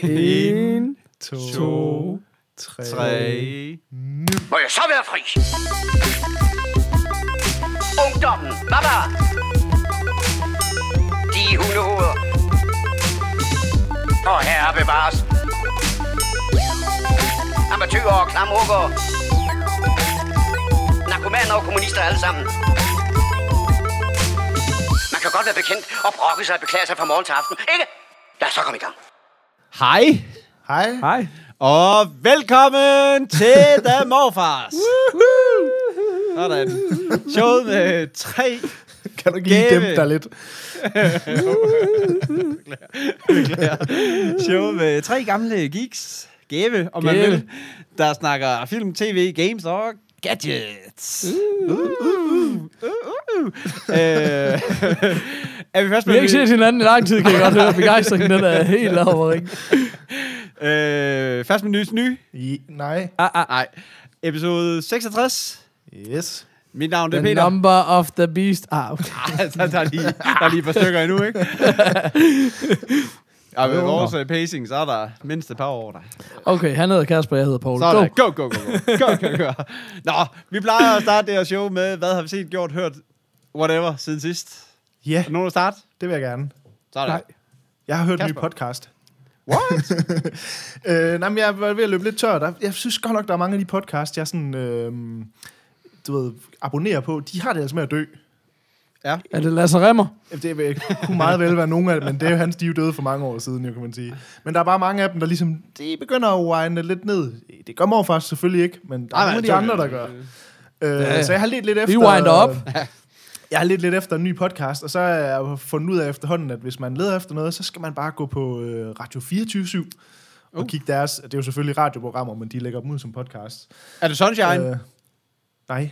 En, to, to, tre. tre. Må jeg så være fri? Ungdommen, baba! De hundehoveder. Og herre bevares. Amatøger og klamrukker. Narkomaner og kommunister alle sammen. Man kan godt være bekendt og brokke sig og beklage sig fra morgen til aften, ikke? Lad os så komme i gang. Hej, Hej. hej. Og velkommen til The Morfars. Sådan. Showet med tre Kan du ikke lige dæmpe dig lidt? beklager. Show med tre gamle geeks. Gave, om man Gave. vil. Der snakker film, tv, games og gadgets. Uh, uh, uh, uh, uh. Øh, er vi først Vi har ikke set hinanden i lang tid, kan jeg godt høre. Begejstringen, den er helt over, ikke? Øh, først med nys ny. I, nej. Ah, ah, nej. Episode 66. Yes. Mit navn det er The Peter. number of the beast. Ah, okay. Ah, der, der, er lige, der er lige et par stykker endnu, ikke? Og med vores øh, pacing, så er der mindst et par år der. okay, han hedder Kasper, jeg hedder Paul. Så Go. Go, go, go, go. go, go, go. Nå, vi plejer at starte det her show med, hvad har vi set, gjort, hørt, whatever, siden sidst. Ja, Er der nogen at starte? det vil jeg gerne. Så er der. Nej. Jeg har hørt en ny Kasper. podcast. What? øh, nej, men jeg var ved at løbe lidt tør. Der, jeg synes godt nok, der er mange af de podcasts, jeg sådan, øh, du ved, abonnerer på. De har det altså med at dø. Ja. Er det Lasse Remmer? Det vil- kunne meget vel være nogle af dem, men det er jo hans, de er jo døde for mange år siden, jo, kan man sige. Men der er bare mange af dem, der ligesom, de begynder at winde lidt ned. Det gør faktisk selvfølgelig ikke, men der er nogle af de andre, der gør. Øh, Ja. Så jeg har lidt lidt efter... Vi winder op. Jeg har lidt lidt efter en ny podcast, og så har jeg fundet ud af efterhånden, at hvis man leder efter noget, så skal man bare gå på øh, Radio 24 og Uh. kigge deres... Det er jo selvfølgelig radioprogrammer, men de lægger dem ud som podcast. Er det Sunshine? Øh, nej.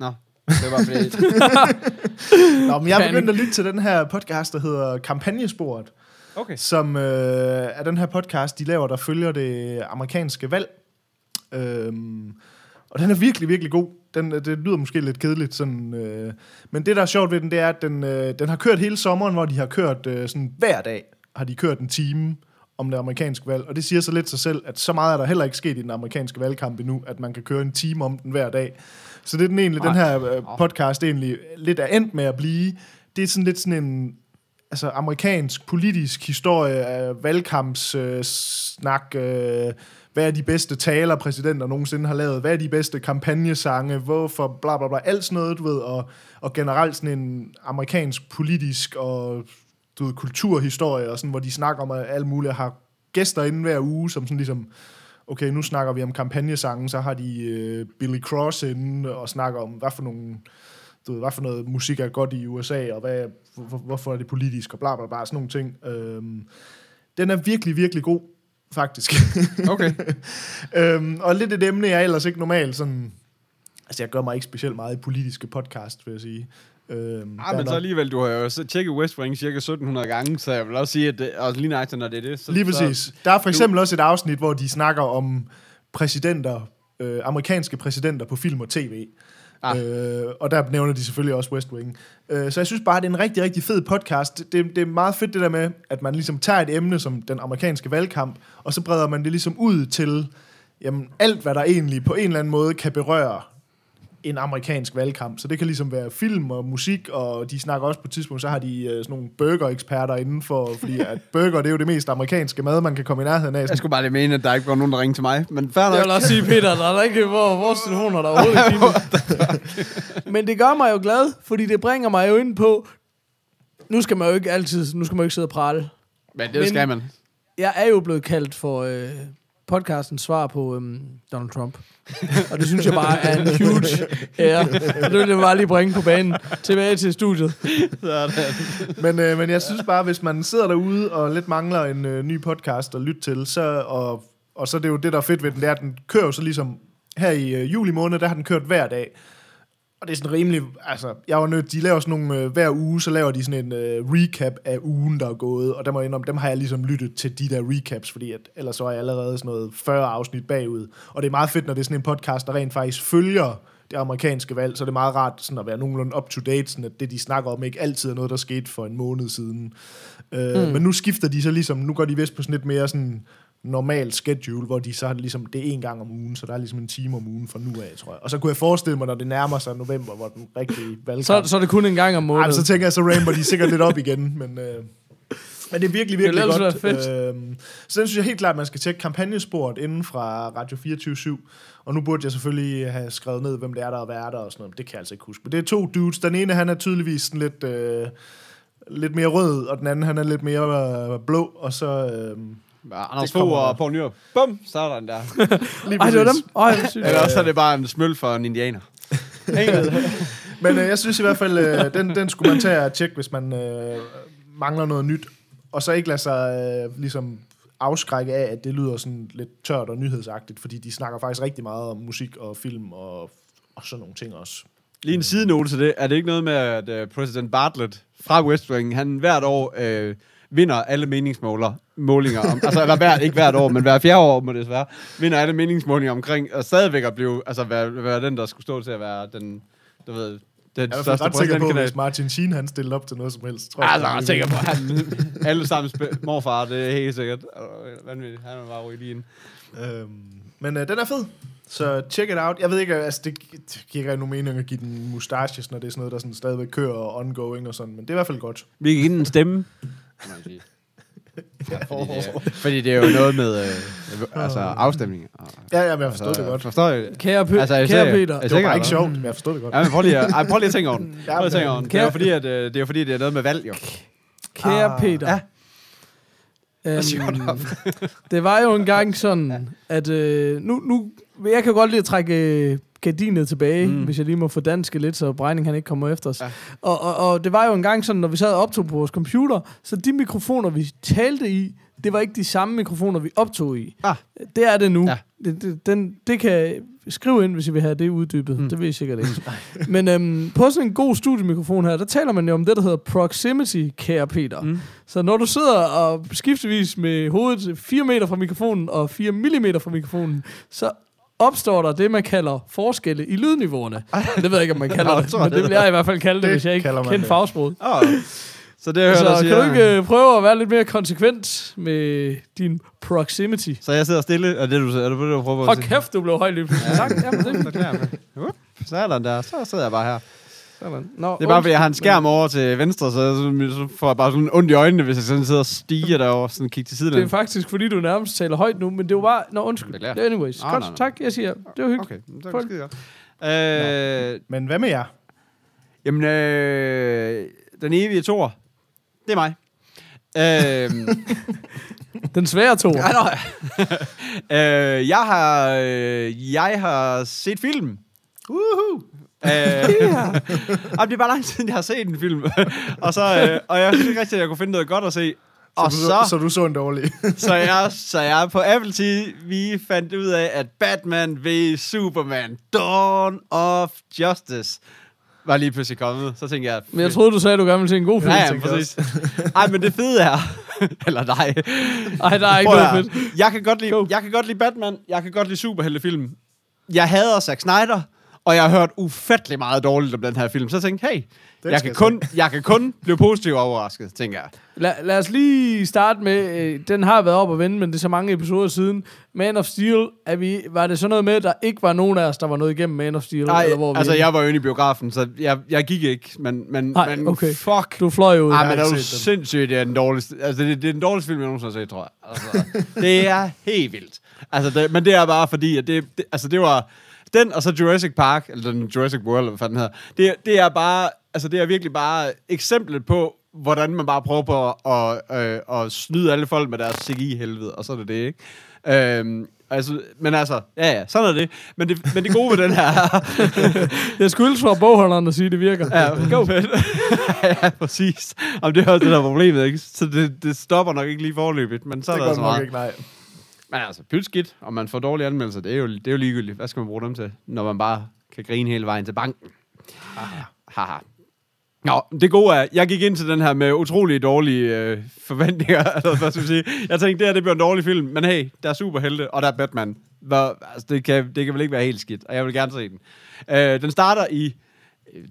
Nå, det var fordi... Nå, men jeg er Panic. begyndt at lytte til den her podcast, der hedder Kampagnesporet. Okay. som øh, er den her podcast, de laver, der følger det amerikanske valg. Øhm, og den er virkelig, virkelig god. Den, det lyder måske lidt kedeligt, sådan, øh, men det, der er sjovt ved den, det er, at den, øh, den har kørt hele sommeren, hvor de har kørt øh, sådan hver dag, har de kørt en time om det amerikanske valg. Og det siger så lidt sig selv, at så meget er der heller ikke sket i den amerikanske valgkamp endnu, at man kan køre en time om den hver dag. Så det er den egentlig, den her øh, podcast egentlig lidt er endt med at blive. Det er sådan lidt sådan en altså amerikansk politisk historie af valgkampssnak, øh, snak, øh, hvad er de bedste taler, præsidenter nogensinde har lavet, hvad er de bedste kampagnesange, hvorfor, bla bla bla, alt sådan noget, du ved, og, og generelt sådan en amerikansk politisk og du ved, kulturhistorie, og sådan, hvor de snakker om at alt muligt, har gæster inden hver uge, som sådan ligesom, okay, nu snakker vi om kampagnesangen, så har de øh, Billy Cross inden og snakker om, hvad for nogle du ved, hvad for noget musik er godt i USA, og hvad, hvor, hvorfor er det politisk, og bla bla bla, sådan nogle ting. Øhm, den er virkelig, virkelig god, faktisk. Okay. øhm, og lidt et emne, jeg ellers ikke normalt sådan... Altså, jeg gør mig ikke specielt meget i politiske podcast, vil jeg sige. Øhm, Ah, men så nok- alligevel, du har jo så tjekket West Wing cirka 1700 gange, så jeg vil også sige, at det, og lige nøjagtigt, når det er det. Så, Lige præcis. Så, Der er for eksempel også et afsnit, hvor de snakker om præsidenter, øh, amerikanske præsidenter på film og tv. Ah. Øh, og der nævner de selvfølgelig også West Wing. Øh, så jeg synes bare, det er en rigtig, rigtig fed podcast. Det, det er meget fedt det der med, at man ligesom tager et emne som den amerikanske valgkamp, og så breder man det ligesom ud til jamen, alt, hvad der egentlig på en eller anden måde kan berøre en amerikansk valgkamp. Så det kan ligesom være film og musik, og de snakker også på et tidspunkt, så har de øh, sådan nogle burger-eksperter indenfor, fordi at burger, det er jo det mest amerikanske mad, man kan komme i nærheden af. jeg Sådan, skulle bare lige mene, at der ikke var nogen, der ringede til mig. Men fair Jeg nok. vil også sige, Peter, der er der ikke hvor, vores telefoner der er overhovedet ikke Men det gør mig jo glad, fordi det bringer mig jo ind på, nu skal man jo ikke altid, nu skal man jo ikke sidde og prale. Men det Men- skal man. Jeg er jo blevet kaldt for øh, podcastens svar på øhm, Donald Trump. og det synes jeg bare er en huge ære. Og det vil jeg bare lige bringe på banen. Tilbage til studiet. men, øh, men jeg synes bare, hvis man sidder derude og lidt mangler en øh, ny podcast at lytte til, så, og, og så er det jo det, der er fedt ved den, det er, at den kører jo så ligesom her i øh, juli måned, der har den kørt hver dag. Og det er sådan rimelig, altså, jeg var nødt, de laver sådan nogle, øh, hver uge, så laver de sådan en øh, recap af ugen, der er gået, og der må jeg indrømme, dem har jeg ligesom lyttet til de der recaps, fordi at, ellers så er jeg allerede sådan noget 40 afsnit bagud. Og det er meget fedt, når det er sådan en podcast, der rent faktisk følger det amerikanske valg, så er det meget rart sådan at være nogenlunde up-to-date, sådan at det, de snakker om, ikke altid er noget, der skete for en måned siden. Øh, mm. Men nu skifter de så ligesom, nu går de vist på sådan lidt mere sådan normal schedule, hvor de så ligesom, det er en gang om ugen, så der er ligesom en time om ugen fra nu af, tror jeg. Og så kunne jeg forestille mig, når det nærmer sig november, hvor den rigtige valgkamp... Så, så er det kun en gang om Ej, måneden. men så tænker jeg, så ramper de sikkert lidt op igen, men... Øh, men det er virkelig, virkelig Det godt. være Øhm, så den synes jeg helt klart, at man skal tjekke kampagnesporet inden fra Radio 24 Og nu burde jeg selvfølgelig have skrevet ned, hvem det er, der er værter og sådan noget. Det kan jeg altså ikke huske. Men det er to dudes. Den ene, han er tydeligvis sådan lidt, øh, lidt mere rød, og den anden, han er lidt mere øh, blå. Og så... Øh, Anders Fogh og. Poul Nyrup. Bum, så er der den der. lige Ej, det var dem? Synes Eller også er det bare en smøl for en indianer. Men øh, jeg synes i hvert fald, øh, den, den skulle man tage og tjekke, hvis man øh, mangler noget nyt. Og så ikke lade sig øh, ligesom afskrække af, at det lyder sådan lidt tørt og nyhedsagtigt, fordi de snakker faktisk rigtig meget om musik og film og, og sådan nogle ting også. Lige en sidenote til det. Er det ikke noget med, at uh, præsident Bartlett fra West Wing, han hvert år øh, vinder alle meningsmåler, målinger om, altså eller hver, ikke hvert år, men hver fjerde år må det være, vinder alle meningsmålinger omkring, og stadigvæk at blive, altså være, være den, der skulle stå til at være den, du ved, den Jeg er største ret sikker på, præsidentkandidat. hvis Martin Sheen han stillede op til noget som helst. Tror Altså, jeg er ret sikker på, at han, alle sammen spil, morfar, det er helt sikkert. Øh, Vanvittigt, han er bare ryge lige ind. Øhm, men øh, den er fed. Så check it out. Jeg ved ikke, altså det, det giver ikke nogen mening at give den mustaches, når det er sådan noget, der sådan stadigvæk kører og ongoing og sådan, men det er i hvert fald godt. Vi kan give den en stemme. Kan man sige. Fordi det, er, fordi det er jo noget med øh, altså afstemning. Og, Ja, ja, men jeg forstår altså, det godt. Forstår jeg? Kære, Pe- Altså, er I kære? Peter. Er I Det var bare ikke sjovt, men jeg forstår det godt. Ja, men prøv lige at, ej, prøv lige at tænke over den. Ja, Prøv lige at tænke over den. Det er jo fordi, at, øh, det er fordi, det er noget med valg, jo. Kære Ah, Peter. ja. Øhm, det var jo engang sådan, at øh, nu, nu, jeg kan godt lide at trække øh, gardinet tilbage, mm. hvis jeg lige må få danske lidt, så Brejning han ikke kommer efter os. Ja. Og, og, og det var jo engang sådan, når vi sad og optog på vores computer, så de mikrofoner, vi talte i, det var ikke de samme mikrofoner, vi optog i. Ah. Det er det nu. Ja. Det, det, den, det kan skrive ind, hvis I vil have det uddybet. Mm. Det ved I sikkert ikke. Men øhm, på sådan en god studiemikrofon her, der taler man jo om det, der hedder proximity, kære Peter. Mm. Så når du sidder og skiftevis med hovedet 4 meter fra mikrofonen og 4 millimeter fra mikrofonen, så opstår der det, man kalder forskelle i lydniveauerne. Det ved jeg ikke, om man kalder det, men det vil jeg i hvert fald kalde det, Det hvis jeg ikke det. fagsproget. Oh. Så det, jeg Så hører, kan du ikke øh, prøve at være lidt mere konsekvent med din proximity? Så jeg sidder stille, og det du, er det, du prøver Hold at sige? kæft, du blev høj lige pludselig. Tak, jamen, det, Så er den der, så sidder jeg bare her. Sådan. Nå, Det er bare, fordi jeg har en skærm over til venstre, så, så, får jeg bare sådan ondt i øjnene, hvis jeg sådan sidder og stiger derovre, sådan kigger til siden. Det er faktisk, fordi du nærmest taler højt nu, men det var bare... Nå, undskyld. Beklager. Er anyways. Nå, Godt, nej, nej. tak, jeg siger. Det var hyggeligt. Okay, så er det skide godt. Øh, Men hvad med jer? jamen, øh, den evige tor, det er mig. Øh, Den svære to. Ja, nå, ja. øh, jeg, har, øh, jeg har set film. Woohoo! Øh, yeah. det er bare lang tid, siden, jeg har set en film. og, så, øh, og jeg synes ikke rigtig, at jeg kunne finde noget godt at se. Og så, så, så, så du så en dårlig. så, jeg, så jeg på Apple TV fandt ud af, at Batman v Superman Dawn of Justice var lige pludselig kommet. Så tænkte jeg... Men jeg troede, du sagde, at du gerne ville se en god film. Ja, ja, præcis. Ej, men det fede er... eller nej. Ej, der er ikke noget fedt. Jeg kan, godt lide, jeg kan godt lide Batman. Jeg kan godt lide superheltefilm. Jeg hader Zack Snyder. Og jeg har hørt ufattelig meget dårligt om den her film. Så jeg tænkte, hey, jeg kan, jeg kun, jeg kan kun blive positivt overrasket, tænker jeg. Lad, lad os lige starte med, øh, den har været op og vende, men det er så mange episoder siden. Man of Steel, er vi, var det så noget med, at der ikke var nogen af os, der var noget igennem Man of Steel? Nej, eller hvor er vi altså henne? jeg var jo inde i biografen, så jeg, jeg gik ikke. Men, men, Nej, men okay. fuck. Du fløj ud. Ej, men er du set den. sindssygt, det er den dårligste, altså det, det er den dårligste film, jeg nogensinde har set, tror jeg. Altså, det er helt vildt. Altså, det, men det er bare fordi, at det, det, altså det var, den og så Jurassic Park, eller den Jurassic World, eller hvad fanden den hedder, det, det er bare, altså det er virkelig bare eksemplet på, hvordan man bare prøver på at, at, at snyde alle folk med deres CGI-helvede, og så er det det, ikke? Øhm, altså, men altså, ja ja, sådan er det. Men det, men det gode ved den her Jeg skulle fra bogholderen og sige, at det virker. Ja, go. ja, præcis. Jamen, det er også det, der er problemet, ikke? Så det, det stopper nok ikke lige forløbigt, men så er det der gør altså nok meget. ikke, nej. Men altså, pyt skidt, og man får dårlige anmeldelser, det er, jo, det er jo ligegyldigt. Hvad skal man bruge dem til, når man bare kan grine hele vejen til banken? Haha. Nå, det gode er, jeg gik ind til den her med utrolig dårlige øh, forventninger. altså, hvad skal jeg sige? Jeg tænkte, det her det bliver en dårlig film, men hey, der er superhelte, og der er Batman. Hvor, altså, det, kan, det kan vel ikke være helt skidt, og jeg vil gerne se den. Øh, den starter i,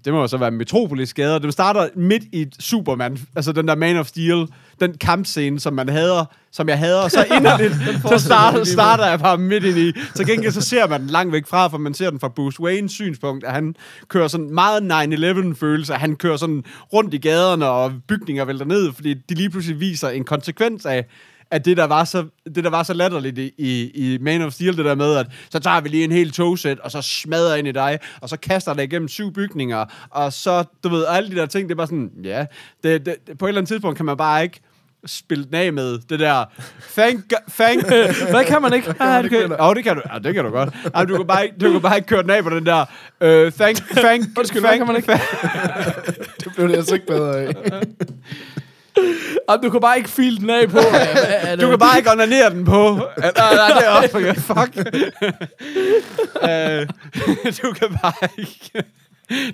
det må jo så være Metropolis gader, den starter midt i Superman, altså den der Man of Steel, den kampscene, som man hader, som jeg hader, så inderligt, så starter, starter jeg bare midt ind i. Så gengæld så ser man den langt væk fra, for man ser den fra Bruce Waynes synspunkt, at han kører sådan meget 9-11 følelse, at han kører sådan rundt i gaderne, og bygninger vælter ned, fordi de lige pludselig viser en konsekvens af, at det der var så, det der var så latterligt i, i, i Man of Steel, det der med, at så tager vi lige en hel togsæt, og så smadrer ind i dig, og så kaster det igennem syv bygninger, og så, du ved, alle de der ting, det er bare sådan, ja, det, det, på et eller andet tidspunkt kan man bare ikke spille den af med det der thank, thank, Hvad kan man ikke? Ja, det kan, oh, det kan du. Ja, det kan du godt. Ja, du kan bare ikke, du kan bare ikke køre den af på den der uh, thank, thank, Undskyld, hvad kan man ikke? Det blev det altså ikke bedre af. Jamen, du kan bare ikke file den af på. Er, er Du kan bare ikke onanere den på. Nej, nej, det er også. Fuck. uh, du kan bare ikke...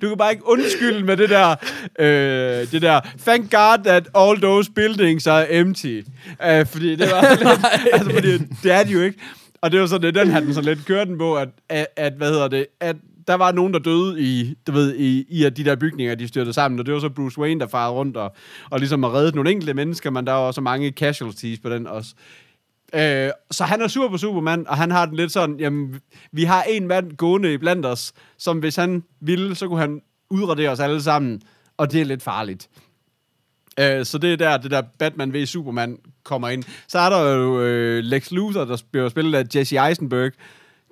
Du kan bare ikke undskylde med det der, øh, det der, thank God that all those buildings are empty. Uh, fordi det var lidt, altså, fordi det er de jo ikke. Og det var sådan, den her, den så lidt kørte den på, at, at, at, hvad hedder det, at der var nogen, der døde i, du ved, i, i at de der bygninger, de styrte sammen, og det var så Bruce Wayne, der farede rundt og, og ligesom har reddet nogle enkelte mennesker, men der var også mange casualties på den også. Øh, så han er sur på Superman, og han har den lidt sådan, jamen, vi har en mand gående i blandt os, som hvis han ville, så kunne han udradere os alle sammen, og det er lidt farligt. Øh, så det er der, det der Batman v Superman kommer ind. Så er der jo øh, Lex Luthor, der bliver spillet af Jesse Eisenberg,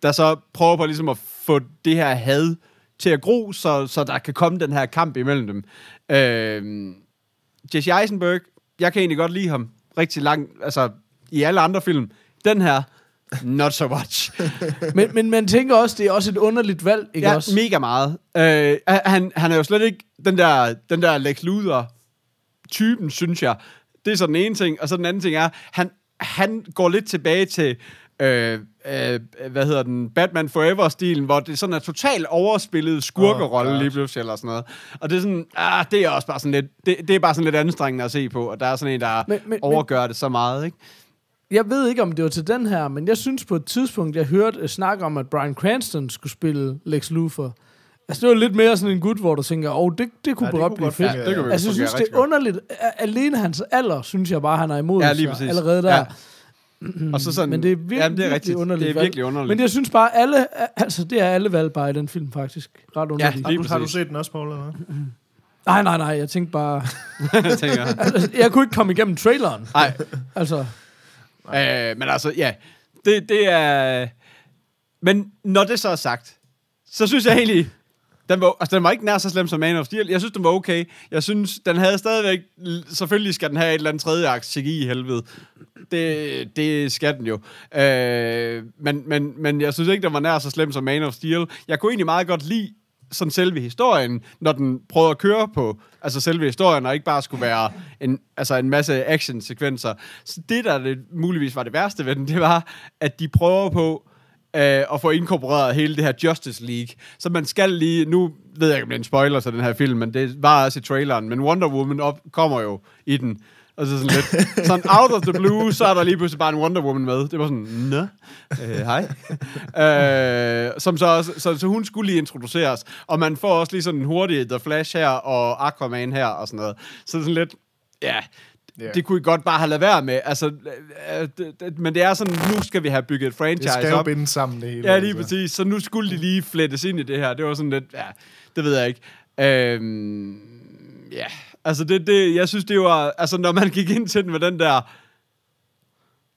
der så prøver på ligesom at få det her had til at gro, så, så der kan komme den her kamp imellem dem. Øh, Jesse Eisenberg, jeg kan egentlig godt lide ham rigtig langt, altså i alle andre film. Den her, not so much. men, men man tænker også, det er også et underligt valg, ikke ja, også? mega meget. Øh, han, han er jo slet ikke den der, den der Lex Luthor-typen, synes jeg. Det er så den ene ting, og så den anden ting er, han, han går lidt tilbage til, øh, øh, hvad hedder den, Batman Forever-stilen, hvor det sådan er totalt overspillet skurkerolle Oh, lige pludselig, eller sådan noget. Og det er sådan, ah, det er også bare sådan lidt, det, det er bare sådan lidt anstrengende at se på, og der er sådan en, der Men- men- overgør det så meget, ikke? Jeg ved ikke, om det var til den her, men jeg synes på et tidspunkt, jeg hørte uh, snak om, at Brian Cranston skulle spille Lex Luthor. Altså, det var lidt mere sådan en gut, hvor du tænker, åh, oh, det, det kunne Ja, det godt kunne blive godt fedt. ja. kunne Altså, jeg synes, det er underligt. Alene hans alder, synes jeg bare, han er imod Ja, lige sig allerede der. Ja. Og så sådan, Men det er virkelig, jamen, det er virkelig rigtigt. underligt Det er virkelig underligt. Men jeg synes bare, alle, altså, det er alle valg bare i den film, faktisk. Ret underligt. lige Har du, har du set den også, Paul? Eller? hvad? Nej, nej, nej, jeg tænkte bare... jeg tænker. Altså, jeg kunne ikke komme igennem traileren. Nej, Altså, øh, men altså, ja, det, det er... Men når det så er sagt, så synes jeg egentlig, den var, altså, den var ikke nær så slem som Man of Steel. Jeg synes, den var okay. Jeg synes, den havde stadigvæk... Selvfølgelig skal den have et eller andet tredje aks i helvede. Det, det skal den jo. Øh, men, men, men jeg synes ikke, den var nær så slem som Man of Steel. Jeg kunne egentlig meget godt lide sådan selve historien, når den prøvede at køre på altså selve historien, og ikke bare skulle være en, altså en masse action-sekvenser. Så det, der det, muligvis var det værste ved den, det var, at de prøver på øh, at få inkorporeret hele det her Justice League. Så man skal lige, nu ved jeg ikke, om det er en spoiler til den her film, men det var også i traileren, men Wonder Woman op, kommer jo i den. Og så sådan lidt, sådan out of the blue, så er der lige pludselig bare en Wonder Woman med. Det var sådan, nå, øh, hej. øh, som så, også, så, så hun skulle lige introduceres. Og man får også lige sådan en hurtig The Flash her, og Aquaman her, og sådan noget. Så sådan lidt, ja, yeah. det kunne I godt bare have lavet være med. Altså, øh, det, det, men det er sådan, nu skal vi have bygget et Det franchise skal jo op. binde sammen, det hele. Ja, lige altså. præcis. Så nu skulle de lige flettes ind i det her. Det var sådan lidt, ja, det ved jeg ikke. Øhm, ja, altså det, det, jeg synes, det var, altså når man gik ind til den med den der,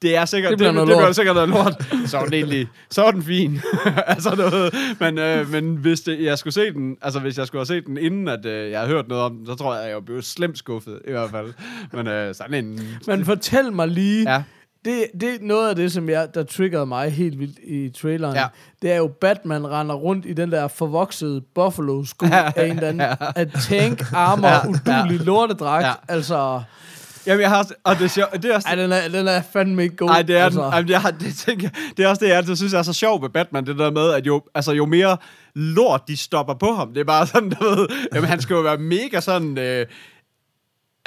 det er sikkert, Det det, bliver det, noget det bliver lort. sikkert noget lort. Så var den egentlig, så var den fin. altså noget, men, øh, men hvis det, jeg skulle se den, altså hvis jeg skulle have set den, inden at øh, jeg havde hørt noget om den, så tror jeg, at jeg blev slemt skuffet, i hvert fald. Men øh, sådan en... men fortæl mig lige, Ja. Det, det er noget af det, som jeg, der triggerede mig helt vildt i traileren. Ja. Det er jo, Batman render rundt i den der forvoksede Buffalo-sko af en eller anden af tank, armor, Ja, udulig lortedragt. Ja. Altså, Jamen, jeg har og det er, sjovt, det er også... Ej, den er, den er fandme ikke god. Nej, det er altså. den. Jamen, jeg har, det, tænker, det er også det, jeg altid synes er så sjovt med Batman, det der med, at jo, altså, jo mere lort de stopper på ham, det er bare sådan, du ved, jamen, han skal jo være mega sådan... Øh,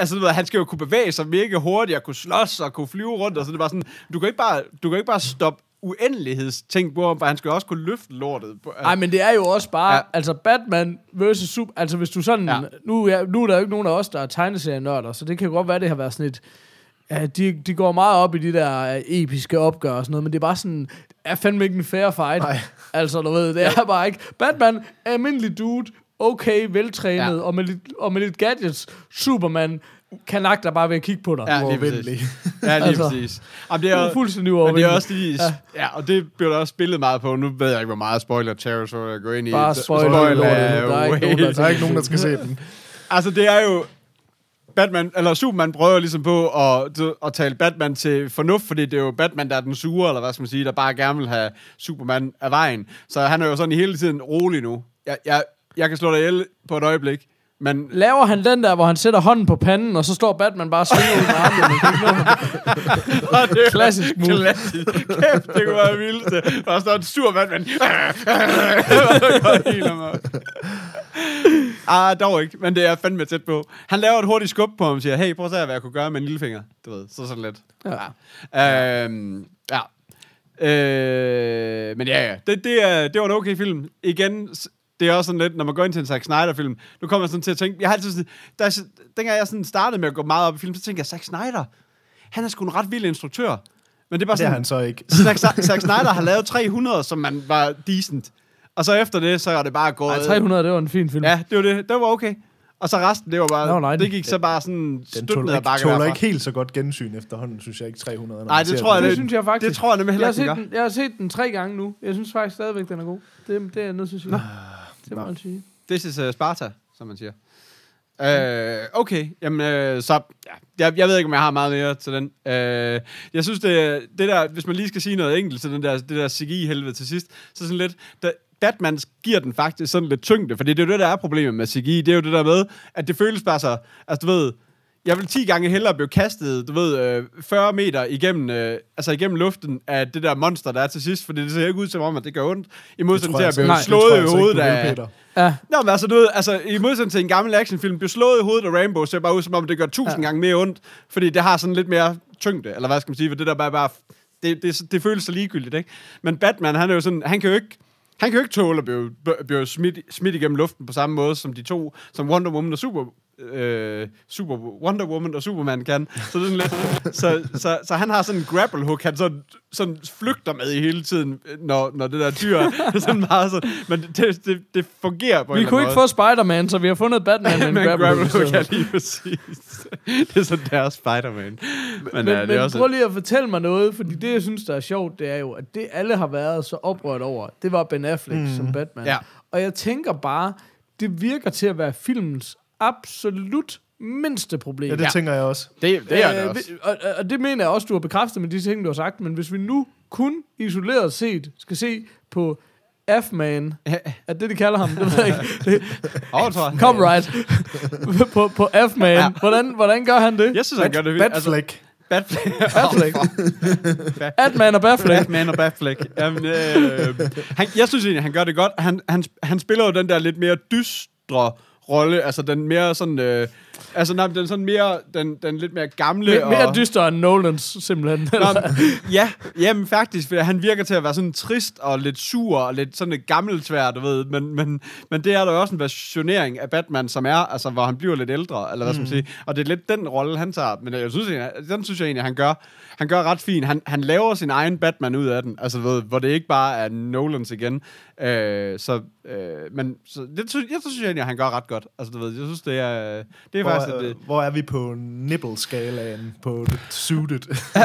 Altså, du ved, han skal jo kunne bevæge sig mega hurtigt, og kunne slås og kunne flyve rundt, og så det bare sådan, du kan ikke bare, du kan ikke bare stoppe uendelighedsting på ham, for han skal jo også kunne løfte lortet. Nej, men det er jo også bare, Ja. ja. altså Batman versus Super, altså hvis du sådan, Ja. ja. nu, er, nu er der jo ikke nogen af os, der er tegneserienørder, så det kan godt være, det har været sådan et, ja, de, de går meget op i de der øh, episke opgør og sådan noget, men det er bare sådan, er fandme ikke en fair fight. Nej. Altså, du ved, det er bare ikke. Batman, almindelig dude, okay, veltrænet, Ja. og, med lidt, og med lidt gadgets, Superman, kan nok der bare ved at kigge på dig. Ja, Ja. lige præcis. Ja, lige Altså, præcis. Jamen, det er, Det er fuldstændig Men det er også lige... Ja. ja, og det bliver der også spillet meget på. Nu ved jeg ikke, hvor meget spoiler Terror så jeg går ind i. Bare spoiler spoiler lortet. Der er ikke nogen, der Der er ikke nogen, der skal se den. Altså, det er jo... Batman, eller Superman prøver ligesom på at, at tale Batman til fornuft, fordi det er jo Batman, der er den sure, eller hvad skal man sige, der bare gerne vil have Superman af vejen. Så han er jo sådan i hele tiden rolig nu. Jeg, jeg, jeg kan slå dig ihjel på et øjeblik, men Laver han den der, hvor han sætter hånden på panden, og så står Batman bare og svinger ud med armene, men kan ikke nå ham. Og det er Klassisk move. Klassisk. Kæft, det kunne være vildt. Der står en sur Batman. Ah, dog ikke, men det er fandme tæt på. Han laver et hurtigt skub på ham og siger, hey, prøv at se, hvad jeg kunne gøre med en lillefinger. Du ved, så sådan lidt. Ja. Ja. Øhm, ja. Øh, men ja, ja, det, det, er, det var en okay film. Igen, det er også sådan lidt, når man går ind til en Zack Snyder-film, nu kommer jeg sådan til at tænke, jeg har altid sådan, der er, så- dengang jeg sådan startede med at gå meget op i film, så tænkte jeg, Zack Snyder, han er sgu en ret vild instruktør. Men det er bare Det er sådan, han så ikke. Zack, Zack Snyder har lavet 300, som man var decent. Og så efter det, så er det bare gået... Ej, 300, det var en fin film. Ja, det var det. Det var okay. Og så resten, det var bare... Nå, nej, det gik så bare sådan Den støt tåler ned ad ikke, bakke tåler ikke helt så godt gensyn efterhånden, synes jeg ikke 300. når Nej, det tror jeg, den. Det synes jeg faktisk. Det tror jeg nemlig jeg, heller har ikke, set den den, jeg har set den tre gange nu. Jeg synes faktisk stadigvæk, den er god. Det, det er jeg nødt til at sige. Det må man sige. This is uh, Sparta, som man siger. Uh, okay, jamen uh, så... Ja, jeg, jeg ved ikke, om jeg har meget mere til den. Uh, jeg synes, det, det der... Hvis man lige skal sige noget enkelt til den der, det der CGI-helvede til sidst, så sådan lidt... Der, Batman giver den faktisk sådan lidt tyngde, fordi det er jo det, der er problemet med CGI. Det er jo det der med, at det føles bare så... Altså, du ved... Jeg vil 10 gange hellere blive kastet, du ved, øh, 40 meter igennem, øh, altså igennem luften af det der monster, der er til sidst, fordi det ser ikke ud som om, at det gør ondt, i modsætning til at blive Nej, det slået i hovedet vil, af... Ja, Nå, men altså, du ved, altså, i modsætning til en gammel actionfilm, bliver slået i hovedet af Rainbow, ser bare ud som om, det gør tusind ja. gange mere ondt, fordi det har sådan lidt mere tyngde, eller hvad skal man sige, for det der bare, bare det, det, det føles så ligegyldigt, ikke? Men Batman, han er jo sådan, han kan jo ikke, han kan jo ikke tåle at blive, blive smidt, smidt igennem luften på samme måde, som de to, som Wonder Woman og Super, øh, Super Wonder Woman og Superman kan. Så, det er lidt, så, så, så, han har sådan en grapple hook, han sådan, sådan flygter med i hele tiden, når, når det der dyr er sådan meget sådan, men det, det, det fungerer på en vi kunne ikke måde. få Spider-Man, så vi har fundet Batman med en grapple hook. stedet ja, lige præcis. det er sådan deres Spider-Man. Men, Men, ja, det men også... prøv lige at fortælle mig noget, fordi det, jeg synes, der er sjovt, det er jo, at det alle har været så oprørt over, det var Ben Affleck mm. som Batman. Ja. Og jeg tænker bare, det virker til at være filmens absolut mindste problem. Ja, det tænker jeg også. det, det er det Øh, også. Og, og det mener jeg også, du har bekræftet med de ting, du har sagt, men hvis vi nu kun isoleret set skal se på F-Man, er det, de kalder ham? Det ved jeg ikke. Det, jeg. copyright. på, på F-Man. Ja. Hvordan, hvordan gør han det? Jeg synes, han gør det vildt. Batfleck. Batfleck. Batfleck. Batman og Batfleck. Batman og Batfleck. Jamen, øh, han, jeg synes egentlig, han gør det godt. Han, han, han spiller jo den der lidt mere dystre rolle, altså den mere sådan... Øh, altså, nej, den sådan mere, den, den lidt mere gamle Me- mere og... dyster end Nolans, simpelthen. Nå, ja, jamen faktisk, for han virker til at være sådan trist og lidt sur og lidt sådan et gammelt svær, du ved, men, men, men det er der også en versionering af Batman, som er, altså hvor han bliver lidt ældre, eller hvad skal man sige, og det er lidt den rolle, han tager, men jeg synes, egentlig, den synes jeg egentlig, han gør, han gør ret fint. Han, han laver sin egen Batman ud af den, altså ved, hvor det ikke bare er Nolans igen. Øh, så, øh, men så, det, synes, jeg synes egentlig, at han gør ret godt. Altså du ved, jeg synes, det er, det er faktisk... Hvor, et, øh, hvor er vi på nibble-skalaen på det suited?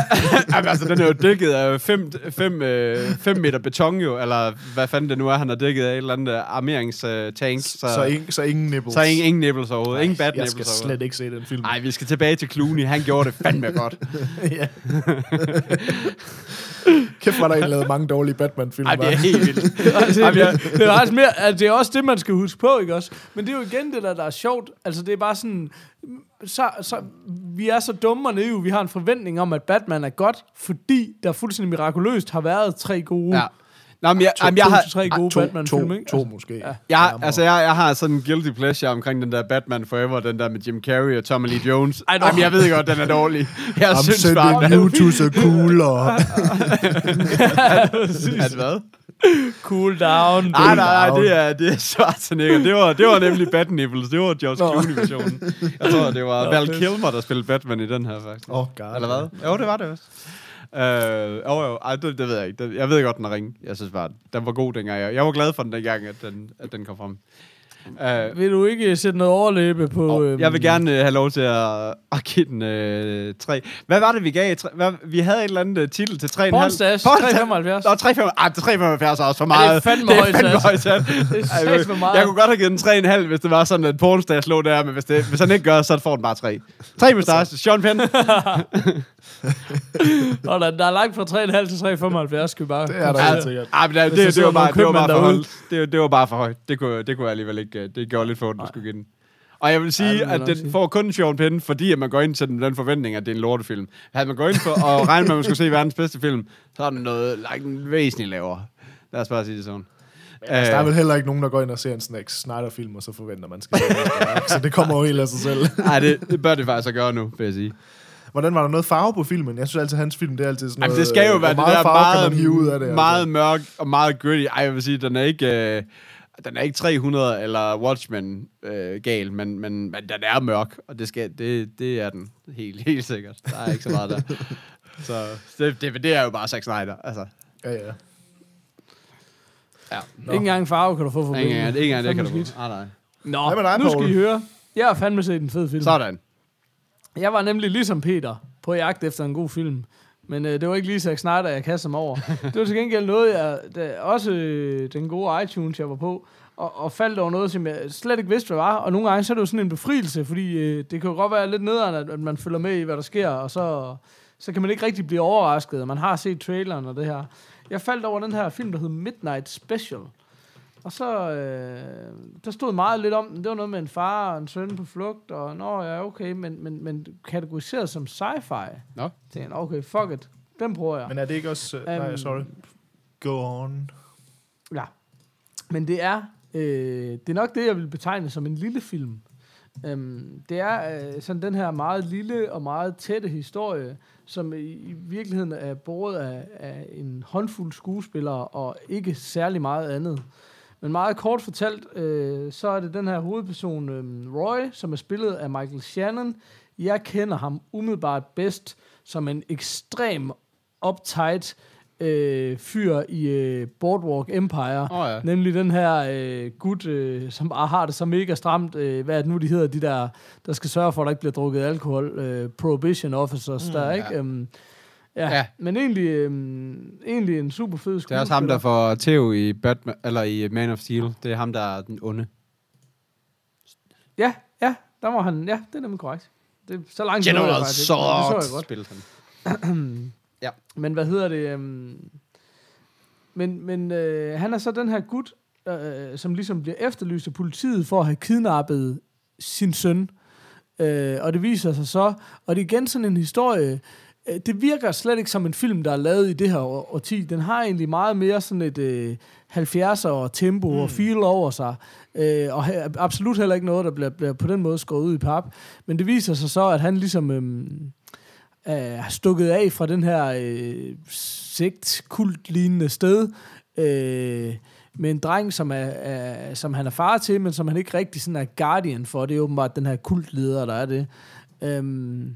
Jamen, altså, den er jo dækket af 5 fem, øh, fem meter beton jo, eller hvad fanden det nu er, han har dækket af et eller andet armeringstank. Så, så, ingen, så ingen nibbles. så ingen, ingen nipples overhovedet. ingen bad Jeg nipples skal overhovedet. slet ikke se den film. Nej, vi skal tilbage til Clooney. Han gjorde det fandme godt. ja. Kæft, var der egentlig lavet mange dårlige Batman-film. Ej, det er helt vildt. Altså, Jamen, jeg- det, det, er faktisk mere, altså, det er også det, man skal huske på, ikke også? Men det er jo igen det der, der er sjovt. Altså, det er bare sådan... Så, så, vi er så dumme og naive, vi har en forventning om, at Batman er godt, fordi der fuldstændig mirakuløst har været tre gode... Ja. Nå, men jeg, To, jamen, jeg to har, tre gode to, Batman-film, to, ikke? to måske. Ja. jeg, altså, jeg, jeg har sådan en guilty pleasure omkring den der Batman Forever, den der med Jim Carrey og Tommy Lee Jones. Ej. Jamen, jeg ved godt, den er dårlig. Jeg I'm synes bare, sending you to the cooler. at hvad? Cool down. Nej, nej, nej, det er, det er Schwarzenegger. Det var, det var nemlig Bat Nipples. Det var George. Clooney-versionen. Jeg tror, det var Nå, Val. Kilmer, der spillede Batman i den her, faktisk. Åh, oh, god. Eller hvad? Jo, det var det også. Øh, jo, jo, ej, det, det ved jeg ikke. Det, jeg ved godt, den er ringe. Jeg synes bare, den var god dengang. Jeg, jeg var glad for den dengang, at den, at den kom frem. Øh, Vil du ikke sætte noget overlæbe på... og øhm, jeg vil gerne øh, have lov til at, at give den øh, 3. Hvad var det, vi gav? Tre, hvad, vi havde et eller andet øh, titel til 3,5. Pornstash, 3,75. Nå, 3,75. Ah, 3,75 er også for meget. det er fandme højt højt sat. Det er jeg- meget. Jeg kunne godt have givet den 3,5, hvis det var sådan, at Pornstash lå der, men hvis, det, hvis han ikke gør, så får den bare 3. 3 mustache, Sean Penn. Og der, der er langt fra 3,5 til 3,75, skal vi bare... Det er der Ja, helt sikkert. Ah, men det, det, det, sidder var bare, det var bare for. Det, det var bare for højt. Det kunne, det kunne jeg alligevel ikke. Øh, Det gjorde lidt for at skulle give den. Og jeg vil sige, Ja, at den sige. får kun Sean Penn, fordi at man går ind til den, den forventning, at det er en lortefilm. Havde man gået ind for at regne med, at man skulle se verdens bedste film, så er den noget like, en væsentligt lavere. Lad os bare sige det sådan. Altså, der er Øh, vel heller ikke nogen, der går ind og ser en Snack Snyder-film, og så forventer man skal se det. Så det kommer jo helt af sig selv. Nej, det, det bør det faktisk at gøre nu, vil jeg sige. Hvordan var der noget farve på filmen? Jeg synes altid, at hans film, det er altid sådan Jamen, noget... det skal jo øh, være det der farve meget, kan man hive ud af det? altså? meget mørk og meget gritty. Ej, jeg vil sige, den er ikke, øh, den er ikke 300 eller Watchmen øh, gal, men, men, men den er mørk, og det, skal, det, det er den helt, helt sikkert. Der er ikke så meget der. så det, det, det er jo bare Zack Snyder. Altså, Ja, ja. ja. Ikke engang farve kan du få for Ingen gang, ikke engang det kan du få. skidt. Nej, nej. Nå, Hvad dig, nu skal? I høre. Jeg har fandme set en fed film. Sådan. Jeg var nemlig ligesom Peter på jagt efter en god film. Men øh, det var ikke lige Zack Snyder, jeg kastede mig over. det var til gengæld noget, jeg, der, også øh, den gode iTunes, jeg var på, og, og faldt over noget, som jeg slet ikke vidste, hvad var. Og nogle gange så er det jo sådan en befrielse, fordi øh, det kan jo godt være lidt nederen, at, at man følger med i, hvad der sker, og så, så kan man ikke rigtig blive overrasket, og man har set traileren og det her. Jeg faldt over den her film, der hed Midnight Special. Og så, øh, der stod meget lidt om den. Det var noget med en far og en søn på flugt, og nå ja, okay, men, men, men kategoriseret som sci-fi. Nå. Så jeg, okay, fuck it. Den bruger jeg. Men er det ikke også... Uh, nej, Øhm, sorry. Go on. Ja. Men det er, øh, det er nok det, jeg vil betegne som en lille film. Øhm, det er øh, sådan den her meget lille og meget tætte historie, som i, i virkeligheden er båret af, af en håndfuld skuespillere og ikke særlig meget andet. Men meget kort fortalt, øh, så er det den her hovedperson, øh, Roy, som er spillet af Michael Shannon. Jeg kender ham umiddelbart bedst som en ekstrem uptight øh, fyr i øh, Boardwalk Empire. Oh, ja. Nemlig den her øh, gut, øh, som bare har det så mega stramt. Øh, hvad er det nu, de hedder? De der, der skal sørge for, at der ikke bliver drukket alkohol. Øh, prohibition officers, mm, der, ikke? ja. Øhm, ja. Ja. ja. Men egentlig, øhm, egentlig en super fed Det er også ham, der får Theo i, Batman, eller i Man of Steel. Det er ham, der er den onde. Ja, ja, der var han. Ja, det er nemlig korrekt. Det, er så langt nåede jeg General faktisk men det så jeg godt. spillede han. Men hvad hedder det? Øhm, men men øh, han er så den her gut, øh, som ligesom bliver efterlyst af politiet for at have kidnappet sin søn. Øh, og det viser sig så, og det er igen sådan en historie, det virker slet ikke som en film, der er lavet i det her år- årti. Den har egentlig meget mere sådan et øh, 70'er tempo mm. og feel over sig. Øh, og he- absolut heller ikke noget, der bliver, bliver på den måde skåret ud i pap. Men det viser sig så, at han ligesom... Øh, er stukket af fra den her øh, sekt-kult-lignende sted, øh, med en dreng, som, er, er, som han er far til, men som han ikke rigtig sådan er guardian for. Det er åbenbart den her kultleder, der er det. Øhm,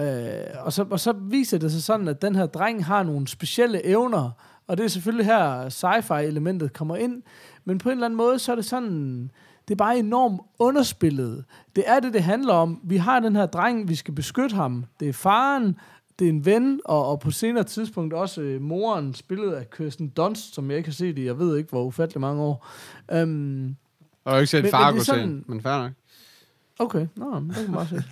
øh, og, så, og så viser det sig sådan, at den her dreng har nogle specielle evner, og det er selvfølgelig her, sci-fi-elementet kommer ind, men på en eller anden måde, så er det sådan, det er bare enormt underspillet. Det er det, det handler om. Vi har den her dreng, vi skal beskytte ham. Det er faren, det er en ven, og, og på senere tidspunkt også øh, moren, spillet af Kirsten Dunst, som jeg ikke har set i, jeg ved ikke, hvor ufattelig mange år. Um, Jeg har ikke set Men- men Fargo det er sådan... men fair nok. Okay, nå, men det kan man også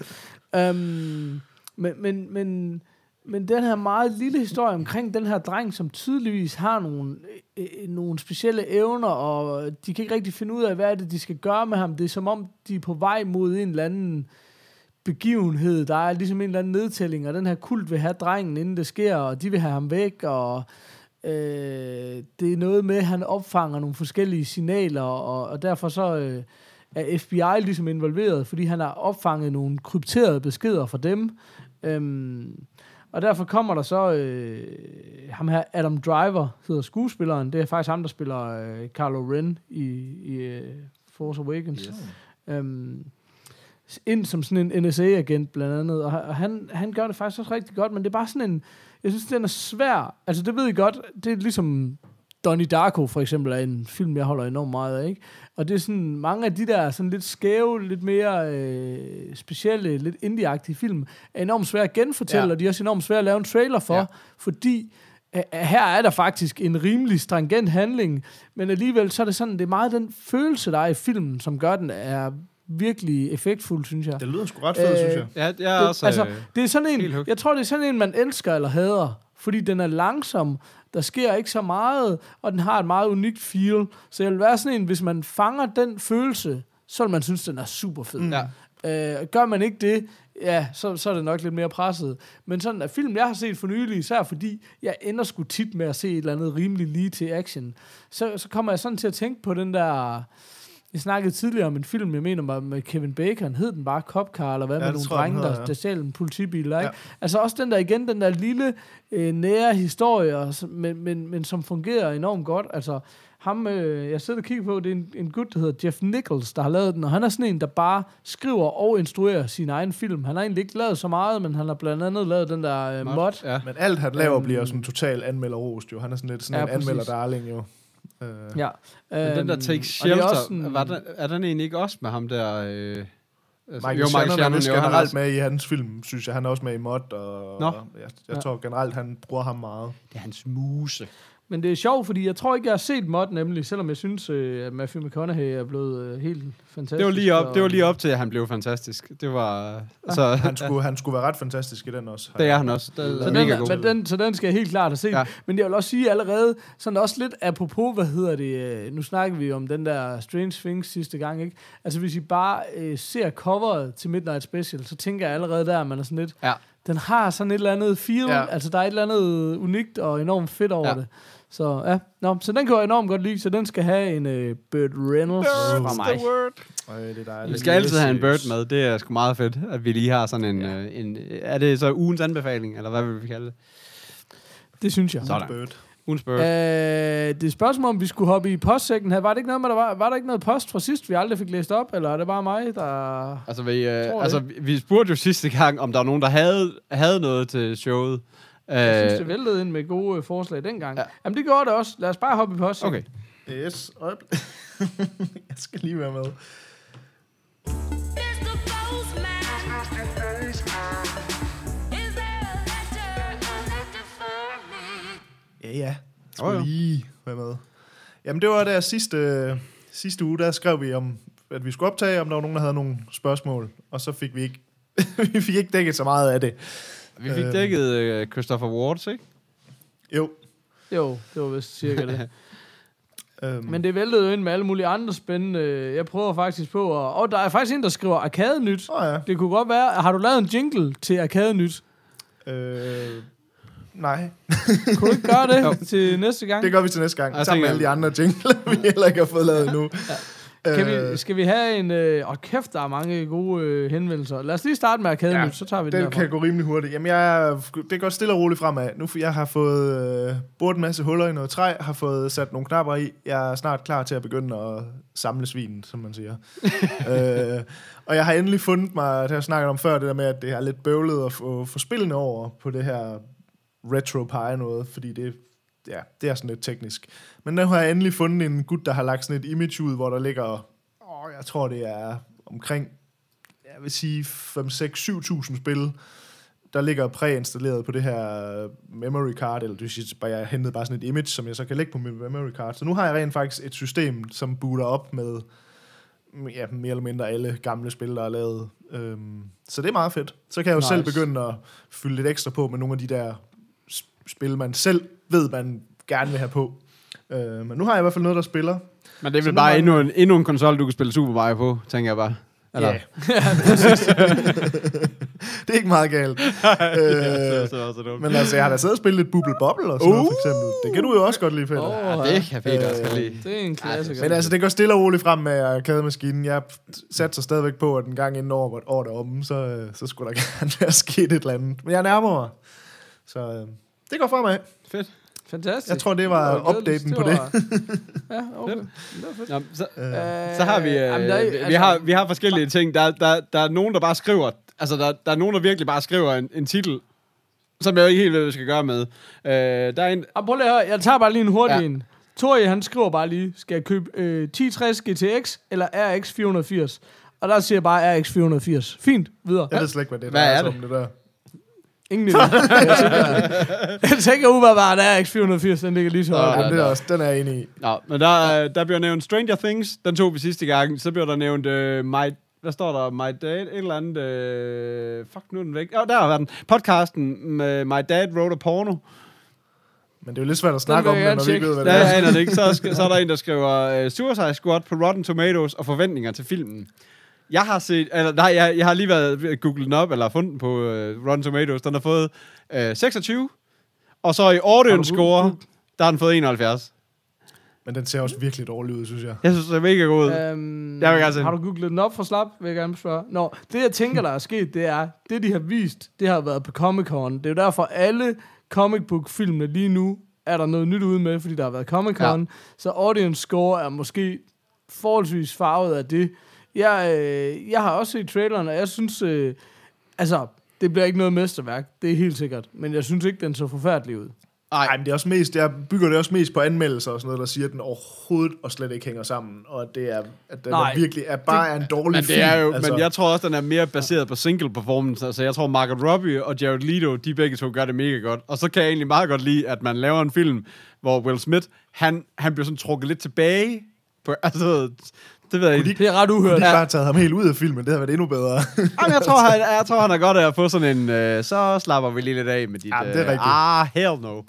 se. um, men, men, men, men den her meget lille historie omkring den her dreng, som tydeligvis har nogle, øh, øh, nogle specielle evner, og de kan ikke rigtig finde ud af, hvad er det, de skal gøre med ham. Det er som om, de er på vej mod en eller anden begivenhed. Der er ligesom en eller anden nedtælling, og den her kult vil have drengen, inden det sker, og de vil have ham væk, og øh, det er noget med, at han opfanger nogle forskellige signaler, og, og derfor så øh, er FBI ligesom involveret, fordi han har opfanget nogle krypterede beskeder fra dem. Øhm, og derfor kommer der så øh, ham her, Adam Driver, hedder skuespilleren. Det er faktisk ham, der spiller øh, Carlo Ren i, i øh, Force Awakens. Yes. Øhm, ind som sådan en NSA-agent blandt andet, og og han, han gør det faktisk også rigtig godt, men det er bare sådan en, jeg synes, den er svær. Altså, det ved I godt, det er ligesom Donnie Darko for eksempel er en film, jeg holder enormt meget af, ikke? Og det er sådan, mange af de der sådan lidt skæve, lidt mere øh, specielle, lidt indie film, er enormt svære at genfortælle, ja. og de er også enormt svære at lave en trailer for, ja. fordi øh, her er der faktisk en rimelig stringent handling, men alligevel så er det sådan, det er meget den følelse, der er i filmen, som gør den er virkelig effektfuld, synes jeg. Det lyder sgu ret fedt, øh, synes jeg. Ja, jeg er det, også... altså, øh, det er sådan en, jeg tror, det er sådan en, man elsker eller hader, fordi den er langsom, der sker ikke så meget, og den har et meget unikt feel. Så jeg vil være sådan en, hvis man fanger den følelse, så vil man synes, den er super fed. Ja. Øh, gør man ikke det, ja, så, så er det nok lidt mere presset. Men sådan en film, jeg har set for nylig, især fordi jeg ender sgu tit med at se et eller andet rimelig lige til action, så, så kommer jeg sådan til at tænke på den der... Jeg snakkede tidligere om en film, jeg mener var med Kevin Bacon. Hed den bare Cop Car, eller hvad Ja, med nogle drenge, der, ja. der stjal en politibil, ikke? Ja. Altså også den der igen, den der lille øh, nære historie, men, men, men som fungerer enormt godt. Altså ham, øh, jeg sidder og kigger på, det er en, en gut, der hedder Jeff Nichols, der har lavet den, og han er sådan en, der bare skriver og instruerer sin egen film. Han har egentlig ikke lavet så meget, men han har blandt andet lavet den der øh, mod. Ja. Men alt han laver Øhm, bliver sådan total anmelder-rost, jo. Han er sådan lidt sådan Ja, en anmelder-darling, jo. Øh, Ja. Men den der Øhm, Take og det er Shelter, også sådan- var den, er den egentlig ikke også med ham der... Øh, altså, Michael Shannon er vist jo, han generelt også- med i hans film, synes jeg. Han er også med i Mod, og, Nå. og jeg, jeg Ja. tror generelt, han bruger ham meget. Det er hans muse. Men det er sjovt, fordi jeg tror ikke, jeg har set mod nemlig, selvom jeg synes, øh, at Matthew McConaughey er blevet øh, helt fantastisk. Det var, lige op, og- det var lige op til, at han blev fantastisk. Det var... Så, Han skulle, han skulle være ret fantastisk i den også. det er han også. Det er Så mega den, god. men den, så den skal jeg helt klart have set. Ja. Ja. Men jeg vil også sige allerede, sådan også lidt apropos, hvad hedder det, øh, nu snakker vi om den der Strange Things sidste gang, ikke? Altså hvis I bare øh, ser coveret til Midnight Special, så tænker jeg allerede der, at man er sådan lidt, Ja. den har sådan et eller andet feel, Ja. ja. altså der er et eller andet unikt og enormt fedt over Ja. ja. det. Så ja, Nå, så den kan jeg enormt godt lide, så den skal have en øh, Burt Reynolds fra mig. Øj, det er Vi dejligt. skal altid have en bird med. Det er sgu meget fedt, at vi lige har sådan en... Ja. Øh, en er det så ugens anbefaling, eller hvad vil vi kalde det? Det synes jeg. Sådan. Bird. Ugens bird. Øh, det er spørgsmål, om vi skulle hoppe i postsækken her. Var det ikke noget med, der var, var der ikke noget post fra sidst, vi aldrig fik læst op, eller er det bare mig, der... Altså, vi, øh, altså, vi- vi spurgte jo sidste gang, om der var nogen, der havde, havde noget til showet. Jeg synes, Øh, det væltede ind med gode øh, forslag dengang. Ja. Ja. Jamen, det gjorde det også. Lad os bare hoppe i post. okay. Yes, øjeblik. jeg skal lige være med. Ja, ja. Jeg skulle jo. lige være med. Jamen, det var der sidste, sidste uge, der skrev vi om, at vi skulle optage, om der var nogen, der havde nogle spørgsmål. Og så fik vi ikke, vi fik ikke dækket så meget af det. Vi fik Øh. dækket øh, Christopher Wards, ikke? Jo. Jo, det var vist cirka det. Øhm, Men det væltede jo ind med alle mulige andre spændende... Jeg prøver faktisk på at... Og der er faktisk en, der skriver Arcade Nyt. Åh ja. Det kunne godt være... Har du lavet en jingle til Arcade Nyt? Øh, nej. Kunne du ikke gøre det til næste gang? Det gør vi til næste gang. Jeg Sammen med alle de andre jingler, vi heller ikke har fået lavet endnu. Kan vi, Øh, skal vi have en... Øh, og kæft, der er mange gode øh, henvendelser. Lad os lige starte med Arcade Ja, så tager vi den Den herfra. kan gå rimelig hurtigt. Jamen, jeg, det går stille og roligt fremad. Nu for jeg har fået øh, boret en masse huller i noget træ, har fået sat nogle knapper i. Jeg er snart klar til at begynde at samle svinen, som man siger. øh, og jeg har endelig fundet mig, det jeg snakket om før, det der med, at det er lidt bøvlet at få, få spillene over på det her retro noget, fordi det, ja, det er sådan lidt teknisk. Men nu har jeg endelig fundet en gut, der har lagt sådan et image ud, hvor der ligger, åh, jeg tror det er omkring jeg vil sige 5, 6, 7.000 spil, der ligger præinstalleret på det her memory card, eller det vil bare jeg hentede bare sådan et image, som jeg så kan lægge på min memory card. Så nu har jeg rent faktisk et system, som booter op med ja, mere eller mindre alle gamle spil, der er lavet. Øhm, så det er meget fedt. Så kan jeg jo Nice. selv begynde at fylde lidt ekstra på med nogle af de der sp- spil, man selv ved, man gerne vil have på. Øh, men nu har jeg i hvert fald noget, der spiller. Men det er vel bare endnu en, endnu en konsol, du kan spille Super Mario på, tænker jeg bare. Eller? Ja. det er ikke meget galt. øh, men altså, jeg har da siddet og spillet lidt Bubble Bobble og sådan noget, for eksempel. Det kan du jo også godt lide, Peter. Åh, Ja, det kan Peter også godt lide. Det er en klassiker. Men altså, det går stille og roligt frem med arkademaskinen. Jeg satser stadigvæk på, at en gang inden over, over det om, så, øh, så skulle der gerne være sket et eller andet. Men jeg nærmer mig. Så øh, det går fremad. Fedt. Fantastisk. Jeg tror, det var Det var glædeligt. updaten på det. ja, okay. Det var fedt. Nå, så, Øh, så har vi, øh, jamen, der er- vi, vi, altså- har, vi har forskellige ting. Der, der, der er nogen, der bare skriver, altså der, der er nogen, der virkelig bare skriver en, en titel, som jeg ikke helt ved, hvad vi skal gøre med. Øh, der er en, Og prøv lige at høre, jeg tager bare lige en hurtig Ja. en. Tori, han skriver bare lige, skal jeg købe øh, 1060 GTX eller RX 480? Og der siger jeg bare RX 480. Fint, videre. Jeg ved slet ikke, hvad det Hvad drejer er sig det? om det der. Ingen idé. jeg tænker, umiddelbart, at RX 480, den ligger lige så højt. ja. Det er også, den er jeg enig i. Nå, men der, øh, der bliver nævnt Stranger Things, den tog vi sidste gang. Så bliver der nævnt uh, My, hvad står der? My Dad, et eller andet, uh, fuck nu er den væk. Ja, der har den. Podcasten med My Dad Wrote a Porno. Men det er jo lidt svært at snakke om det, når vi ikke ved, hvad Ja, det er. aner det ikke. Så, er- så er der en, der skriver uh, Suicide Squad på Rotten Tomatoes og forventninger til filmen. Jeg har set, eller nej, jeg, jeg har lige været googlet den op, eller fundet den på uh, Rotten Tomatoes. Den har fået uh, 26, og så i audience score, der har den fået 71. Men den ser også virkelig dårlig ud, synes jeg. Jeg synes, det er mega god. Øhm, Jeg vil gerne se har du googlet den op for slap, vil jeg gerne spørge. Nå, det jeg tænker, der er sket, det er, det de har vist, det har været på Comic-Con. Det er jo derfor, alle comic book filmene lige nu, er der noget nyt ude med, fordi der har været Comic-Con. Ja. Så audience score er måske forholdsvis farvet af det. Jeg, øh, jeg har også set traileren, og jeg synes, øh, altså, det bliver ikke noget mesterværk, det er helt sikkert. Men jeg synes ikke, den så forfærdelig ud. Nej, men det er også mest, jeg bygger det også mest på anmeldelser og sådan noget, der siger, at den overhovedet og slet ikke hænger sammen, og at det er, at den Nej. er virkelig er bare er en dårlig Men, film. det er jo, altså. men jeg tror også, den er mere baseret på single performance. Altså, jeg tror, Margot Robbie og Jared Leto, de begge to gør det mega godt. Og så kan jeg egentlig meget godt lide, at man laver en film, hvor Will Smith, han, han bliver sådan trukket lidt tilbage. På, altså, det ved jeg ikke. Det er ret uhørt. De har bare taget ham helt ud af filmen, det havde været endnu bedre. Jamen, jeg, tror, han, jeg tror, han er godt af at få sådan en, øh, så slapper vi lige lidt af med dit... Jamen, det er øh, rigtigt. Ah, hell no.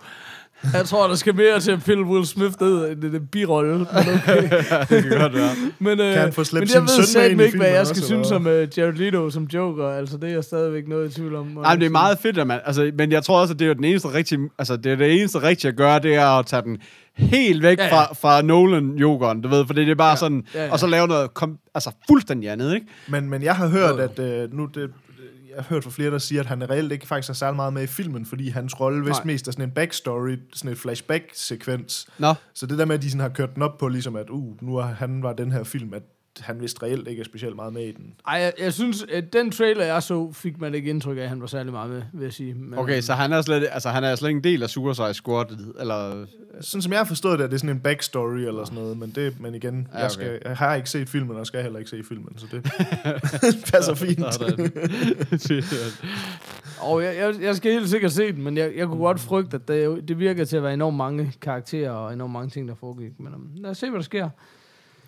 Jeg tror, der skal mere til at pille Will Smith ned i det, det birolle. Men okay. det kan godt være. Men, øh, Kan han få slæbt men sin jeg ved søn med ikke, hvad jeg skal synes om uh, Jared Leto som Joker. Altså, det er jeg stadigvæk noget i tvivl om. Nej, men det er meget fedt, at man, altså, men jeg tror også, at det er jo den eneste rigtige, altså det er det eneste rigtige at gøre, det er at tage den helt væk Ja, ja, fra, fra Nolan-jokeren, du ved, for det er bare ja. sådan, Ja, ja. og så lave noget, kom, altså fuldstændig andet, ikke? men, men jeg har hørt, at øh, nu det, jeg har hørt fra flere, der siger, at han reelt ikke faktisk er særlig meget med i filmen, fordi hans rolle vist mest er sådan en backstory, sådan et flashback-sekvens. Nå, Så det der med, at de sådan har kørt den op på, ligesom at, uh, nu er han var den her film, at han vist reelt ikke er specielt meget med i den. Ej, jeg, jeg synes, at den trailer, jeg så, fik man ikke indtryk af, at han var særlig meget med, vil jeg sige. Men, okay, så han er slet, altså han er slet ikke en del af Suicide Squad, eller... Sådan som jeg har forstået det, er det sådan en backstory eller sådan noget, men, det, men igen, Ja, jeg, okay. skal, jeg har ikke set filmen, og skal heller ikke se filmen, så det passer fint. Og jeg, jeg, jeg skal helt sikkert se den, men jeg, jeg kunne godt frygte, at det, det virker til at være enormt mange karakterer og enormt mange ting, der foregik. Men um, lad os se, hvad der sker.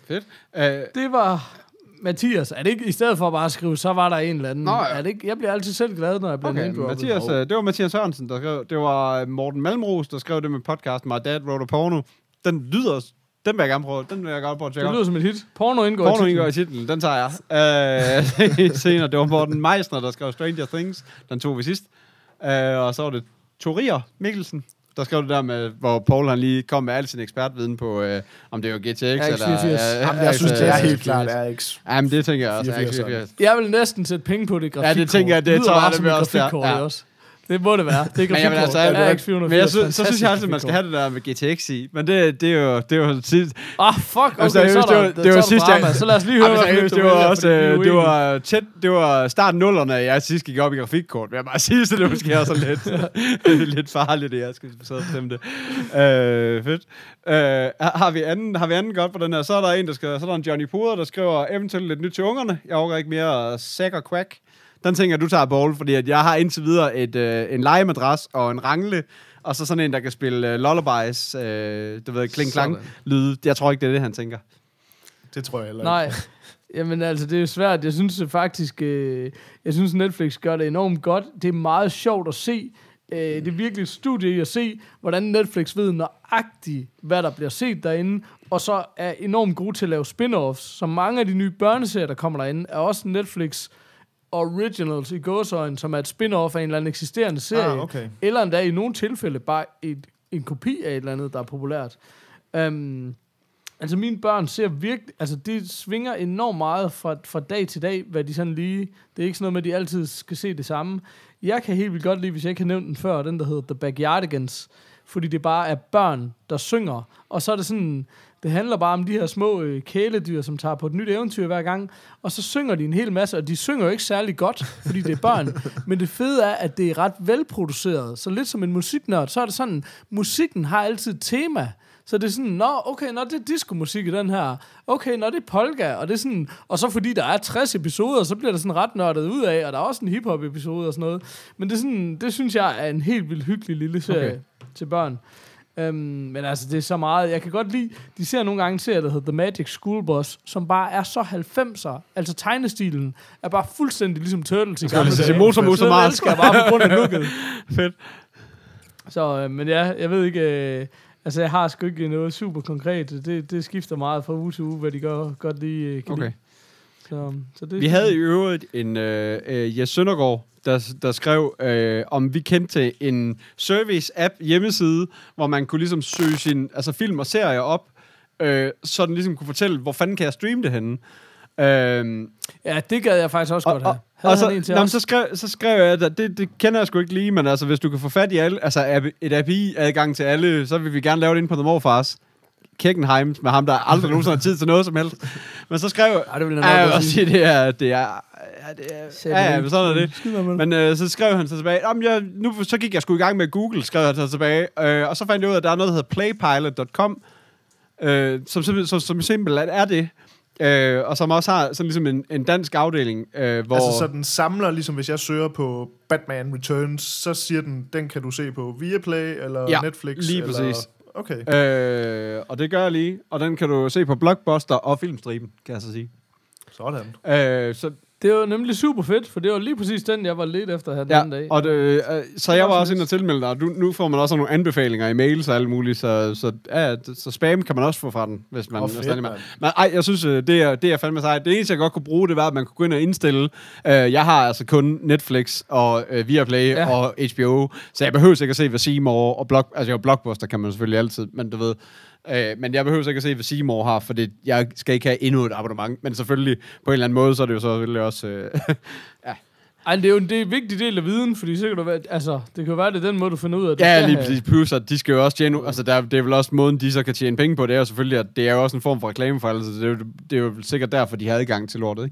Fedt. Uh, Det var Mathias. Er det ikke, i stedet for bare at skrive, så var der en eller anden. Nå, ja. er det ikke, jeg bliver altid selv glad, når jeg bliver okay. Mathias, uh, det var Mathias Sørensen, der skrev, det var Morten Malmros, der skrev det med podcasten My Dad Wrote a Porno. Den lyder, den vil jeg gerne prøve, den vil jeg gerne prøve at tjekke Det op. lyder som et hit. Porno indgår Porno i indgår titlen. i titlen, den tager jeg. Uh, senere, det var Morten Meisner, der skrev Stranger Things. Den tog vi sidst. Uh, og så var det Torier Mikkelsen, der skrev det der med, hvor Paul han lige kom med al sin ekspertviden på, uh, om det var GTX eller... RX 84. Jamen, jeg synes, det er helt klart RX. Jamen, det tænker jeg også. 84'eren. RX 84. Jeg vil næsten sætte penge på det grafikkort. Ja, det tænker jeg, det tror jeg, det også Ja. det også. Det må det være. Det er Men, jeg grafikkort. altså, Ja, RX 480. men jeg synes, så synes jeg altid, fantastisk man skal have det der med GTX i. Men det, det er jo, det er jo sidst. Ah, fuck, okay, Altså, så det var- det var så der sidste drama. gang- Så lad os lige høre, Jamen, seriøst, du det var også, øh, det var tæt, det var starten nullerne, at jeg sidst gik op i grafikkort, jeg bare sige, så det var måske også lidt, lidt farligt, at jeg skal sidde og bestemme det. Øh, fedt. Øh, har, vi anden, har vi anden godt på den her, så er der en, der skriver, så er der en Johnny Puder, der skriver eventuelt lidt nyt til ungerne. Jeg overgår ikke mere sæk og quack. Den tænker jeg, du tager bold, fordi at jeg har indtil videre et, øh, en legemadras og en rangle, og så sådan en, der kan spille øh, lullabies, øh, du ved, kling klang Sådan. lyde. Jeg tror ikke, det er det, han tænker. Det tror jeg heller ikke. Nej. Jamen altså, det er jo svært. Jeg synes faktisk, øh, jeg synes Netflix gør det enormt godt. Det er meget sjovt at se. Øh, det er virkelig et studie i at se, hvordan Netflix ved nøjagtigt, hvad der bliver set derinde, og så er enormt gode til at lave spin-offs. Så mange af de nye børneserier, der kommer derinde, er også Netflix Originals i gåsøjne, som er et spin-off af en eller anden eksisterende serie. Ah, okay. Eller endda i nogle tilfælde bare et, en kopi af et eller andet, der er populært. Um, altså mine børn ser virkelig, altså de svinger enormt meget fra, fra dag til dag, hvad de sådan lige, det er ikke sådan noget med, at de altid skal se det samme. Jeg kan helt vildt godt lide, hvis jeg ikke har nævnt den før, den der hedder The Backyardigans, fordi det bare er børn, der synger, og så er det sådan, det handler bare om de her små øh, kæledyr, som tager på et nyt eventyr hver gang, og så synger de en hel masse, og de synger jo ikke særlig godt, fordi det er børn, men det fede er, at det er ret velproduceret, så lidt som en musiknørd, så er det sådan, musikken har altid et tema, så det er sådan, nå, okay, nå, det er disco-musik i den her. Okay, nå, det er polka, og det er sådan, og så fordi der er 60 episoder, så bliver der sådan ret nørdet ud af, og der er også en hiphop-episode og sådan noget. Men det er sådan, det synes jeg er en helt vildt hyggelig lille serie okay. til børn. Um, men altså, det er så meget. Jeg kan godt lide, de ser nogle gange en serie, der hedder The Magic School Bus, som bare er så 90'er. Altså tegnestilen er bare fuldstændig ligesom Turtles i gamle sige dage. Motor Motor elsker jeg bare på grund af looket. Fedt. Så, øh, men ja, jeg ved ikke... Øh, altså, jeg har sgu ikke noget super konkret. Det, det skifter meget fra uge til uge, hvad de gør, godt lige øh, kan Okay. lide. Så, så det, Vi havde i øvrigt en øh, øh, Jes Søndergaard, der, der skrev, øh, om vi kendte en service-app hjemmeside, hvor man kunne ligesom søge sin altså film og serier op, øh, så den ligesom kunne fortælle, hvor fanden kan jeg streame det henne. Øh, Ja, det gad jeg faktisk også og, godt have. Og så, han en til nå, så, skrev, så skrev jeg, at det, det kender jeg sgu ikke lige, men altså, hvis du kan få fat i alle, altså et API-adgang til alle, så vil vi gerne lave det ind på The Morfars. Kickenheim med ham, der aldrig nogensinde har tid til noget som helst. Men så skrev jeg, Ej, det vil jeg ja, nok også sige, det er, det er, ja, det er, ja, ja, men sådan er det. Men øh, så skrev han så tilbage, jeg, nu, så gik jeg sgu i gang med Google, skrev han så tilbage, øh, og så fandt jeg ud af, at der er noget, der hedder playpilot.com, øh, som, simpelthen- som, som simpelthen er det, øh, og som også har sådan ligesom en, en dansk afdeling, øh, hvor... Altså, så den samler, ligesom hvis jeg søger på Batman Returns, så siger den, den kan du se på Viaplay eller Ja, Netflix? lige eller... Okay. Øh, og det gør jeg lige. Og den kan du se på Blockbuster og Filmstriben, kan jeg så sige. Sådan. Øh, så, Det var nemlig super fedt, for det var lige præcis den, jeg var lidt efter her den ja, anden dag. og det, øh, så jeg var også inde og tilmelde dig. og Du, nu får man også nogle anbefalinger i mails og alt muligt, så, så, ja, så spam kan man også få fra den, hvis man er fedt, stadig med. Men ej, jeg synes, øh, det er, det er fandme sejt. Det eneste, jeg godt kunne bruge, det var, at man kunne gå ind og indstille. Øh, jeg har altså kun Netflix og øh, Viaplay ja. og HBO, så jeg behøver ikke at se, hvad Seymour og Block, altså jo, Blockbuster kan man selvfølgelig altid, men du ved, Øh, men jeg behøver ikke at se, hvad Seymour har, for det, jeg skal ikke have endnu et abonnement. Men selvfølgelig, på en eller anden måde, så er det jo så selvfølgelig også... Øh, Ej, det er jo en, det er en vigtig del af viden, fordi så kan du være, altså, det kan jo være, det er den måde, du finder ud af, at du ja, lige præcis. Plus, at de skal jo også tjene... Altså, der, det er vel også måden, de så kan tjene penge på. Det er jo selvfølgelig, at det er jo også en form for reklame for alle, så det er, jo, det er jo sikkert derfor, de har adgang til lortet,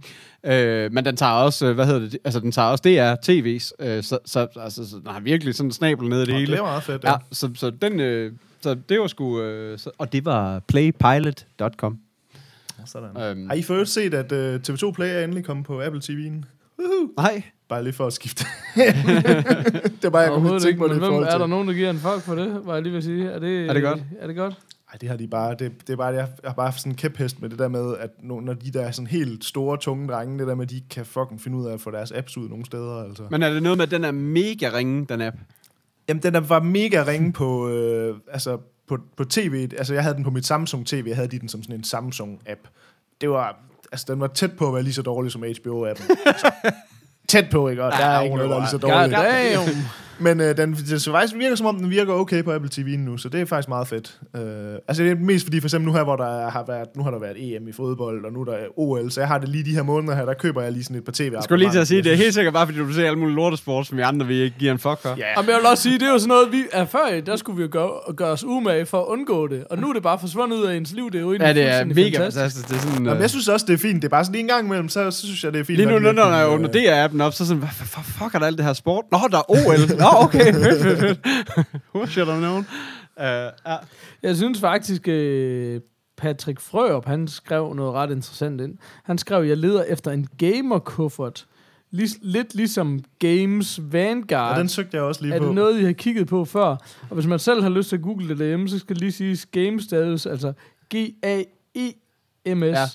ikke? Øh, men den tager også, øh, hvad hedder det, altså den tager også DR TV's, øh, så, så, altså, så den har virkelig sådan en snabel ned i det Nå, hele. det er meget fedt, Ja, ja. så, så den, øh, så det var sgu, øh, så, og det var playpilot.com. Sådan. Øhm. Har I for øvrigt set, at uh, TV2 Play er endelig kommet på Apple TV'en? Nej. Bare lige for at skifte. det er bare, jeg kunne tænke men det hvem, er der nogen, der giver en fuck for det, var jeg lige ved at sige. Er det, Er det godt? Er det godt? Ej, det har de bare, det, det er bare, jeg har bare sådan en kæphest med det der med, at når når de der er sådan helt store, tunge drenge, det der med, at de ikke kan fucking finde ud af at få deres apps ud nogle steder, altså. Men er det noget med, at den er mega ringe, den app? Jamen, den der var mega ringe på, øh, altså, på, på tv. Altså, jeg havde den på mit Samsung TV. Jeg havde de den som sådan en Samsung-app. Det var, altså, den var tæt på at være lige så dårlig som HBO-appen. Altså, tæt på, ikke? Og der er ikke noget, der er lige så dårligt. Men øh, den, så faktisk virker som om, den virker okay på Apple TV nu, så det er faktisk meget fedt. Øh, altså det er mest fordi, for eksempel nu her, hvor der har været, nu har der været EM i fodbold, og nu er der OL, så jeg har det lige de her måneder her, der køber jeg lige sådan et par tv Jeg skulle lige til at sige, det er helt sikkert bare, fordi du ser alle mulige lortesport, som vi andre vi ikke giver en fuck for. Ja, Jamen, jeg vil også sige, det er jo sådan noget, vi er før, der skulle vi jo gøre, gøre os umage for at undgå det. Og nu er det bare forsvundet ud af ens liv. Det er jo egentlig Ja, det er mega fantastisk. Det er sådan, Jamen, øh, jeg synes også, det er fint. Det er bare sådan lige en gang imellem, så, så synes jeg, det er fint. Lige nu, når når jeg øh, åbner DR-appen op, så sådan, hvad fuck er der alt det her sport? Nå, der er OL. Nå, okay. Fedt, fedt, fedt. Who should have known? Uh, ja. Jeg synes faktisk, øh, Patrick Frørup, han skrev noget ret interessant ind. Han skrev, jeg leder efter en gamer-kuffert. Lig, lidt ligesom Games Vanguard. Og den søgte jeg også lige er på. det noget, I har kigget på før? Og hvis man selv har lyst til at google det derhjemme, så skal lige siges Game status, altså G-A-E-M-S. Ja.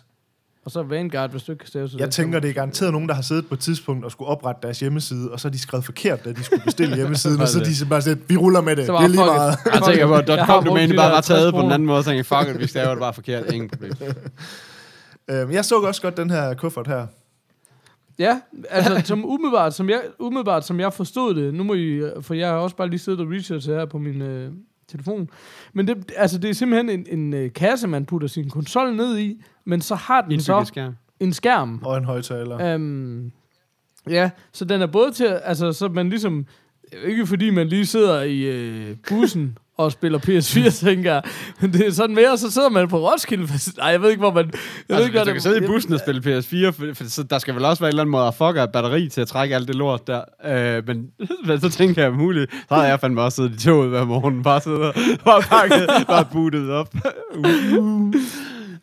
Og så Vanguard, hvis du ikke kan stave til Jeg tænker, det er garanteret nogen, der har siddet på et tidspunkt og skulle oprette deres hjemmeside, og så har de skrevet forkert, da de skulle bestille hjemmesiden, og så er de bare sagt, vi ruller med det. Så Det er lige meget. Jeg tænker på, at Jeg .com domæne bare var taget 50 på den kroner. anden måde, og tænkte, fuck it, vi staver det bare forkert. Ingen problem. Øhm, Jeg så også godt den her kuffert her. Ja, altså som umiddelbart, som jeg, umiddelbart, som jeg forstod det, nu må I, for jeg har også bare lige siddet og researchet her på min øh, telefon, men det, altså, det er simpelthen en, en øh, kasse, man putter sin konsol ned i, men så har den så skærm. en skærm. Og en højtaler. Øhm, ja, så den er både til, altså så man ligesom, ikke fordi man lige sidder i øh, bussen og spiller PS4, tænker jeg, men det er sådan mere, så sidder man på Roskilde, nej, jeg ved ikke, hvor man, jeg ved Altså, ikke, hvis du kan sidde i bussen og spille PS4, for, for, så der skal vel også være en eller anden måde at fuck batteri til at trække alt det lort der. Øh, men, men så tænker jeg muligt, så havde jeg fandme også siddet i toget hver morgen, bare siddet og bare pakket, bare bootet op.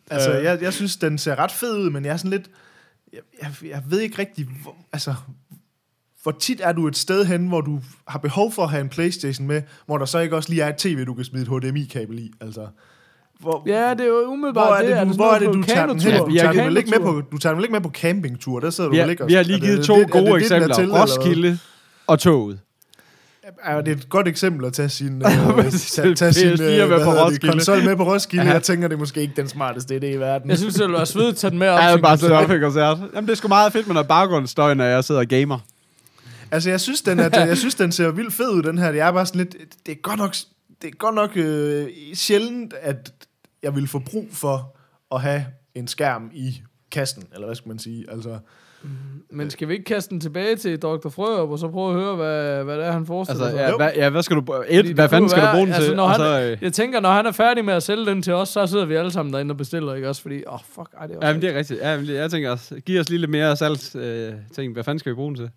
Altså, jeg, jeg synes, den ser ret fed ud, men jeg er sådan lidt... Jeg, jeg, jeg ved ikke rigtig... Hvor, altså, hvor tit er du et sted hen, hvor du har behov for at have en Playstation med, hvor der så ikke også lige er et tv, du kan smide et HDMI-kabel i? Altså, hvor, Ja, det er jo umiddelbart hvor er det, det. du, hvor er det, du tager den hen? kanotur? Du vi har tager, den ikke med på, du tager den ikke med på campingtur? Der sidder Vi du vel ikke har, og- vi har lige er det- givet er to det- det gode det, er eksempler. til? Roskilde og toget. Er det et godt eksempel at tage sin, øh, tage, tage sin PS4 øh, med på det, Roskilde. konsol med på Roskilde? Ja. Jeg tænker, det er måske ikke den smarteste idé i verden. Jeg synes, det ville være svedigt at tage den med op. Jeg til havde bare koncert. op i koncert. Jamen, det er sgu meget fedt med noget baggrundsstøj, når jeg sidder og gamer. Altså, jeg synes, den, er, jeg synes, den ser vildt fed ud, den her. Det er bare sådan lidt... Det er godt nok, det er godt nok øh, sjældent, at jeg vil få brug for at have en skærm i kassen, eller hvad skal man sige? Altså, Men skal vi ikke kaste den tilbage til Dr. Frørup, og så prøve at høre, hvad, hvad det er, han forestiller Altså, sig? ja, hvad, ja, hvad skal du... Et, hvad fanden skal du være- bruge den altså, til? Når han, så, øh, Jeg tænker, når han er færdig med at sælge den til os, så sidder vi alle sammen derinde og bestiller, ikke også? Fordi, åh, oh, fuck, ej, det er også Ja, men det er rigtigt. Ja, men det- jeg tænker også, giv os lige lidt mere salgs øh, ting. Hvad fanden skal vi bruge den til?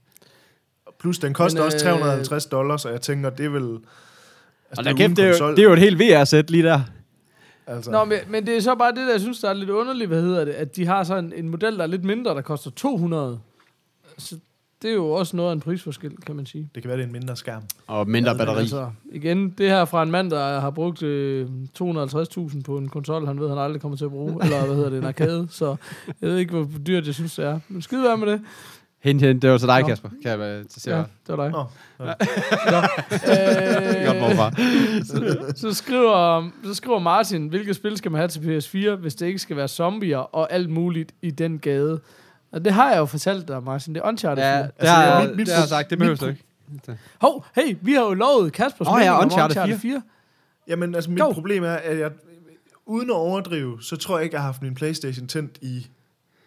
Plus, den koster Men, også øh, 350 dollars, og jeg tænker, det er vel... Altså, Og det der er kæft, det, er jo, konsol. det er jo et helt VR-sæt lige der. Altså, Nå, men, men det er så bare det, der jeg synes, der er lidt underligt, hvad hedder det, at de har sådan en model, der er lidt mindre, der koster 200. Så det er jo også noget af en prisforskel, kan man sige. det kan være, det er en mindre skærm. Og mindre Men batteri. Altså, igen, det her fra en mand, der har brugt øh, 250.000 på en konsol, han ved, han aldrig kommer til at bruge, eller hvad hedder det, en arcade, så jeg ved ikke, hvor dyrt jeg synes, det er. Men skide være med det. Hint, hint, det var til dig, Nå. Kasper. Kan jeg til Ja, ja. det var dig. Nå, Godt, Øh, hvorfra. så, skriver, så skriver Martin, hvilket spil skal man have til PS4, hvis det ikke skal være zombier og alt muligt i den gade. Og det har jeg jo fortalt dig, Martin. Det er Uncharted Ja, 4. det Altså, har, mit- mit det har jeg sagt. Det behøver du ikke. Hov, hey, vi har jo lovet Kaspers oh, ja, Uncharted Uncharted 4. Jamen, altså, mit Jo. problem er, at jeg, uden at overdrive, så tror jeg ikke, jeg har haft min Playstation tændt i 10 år.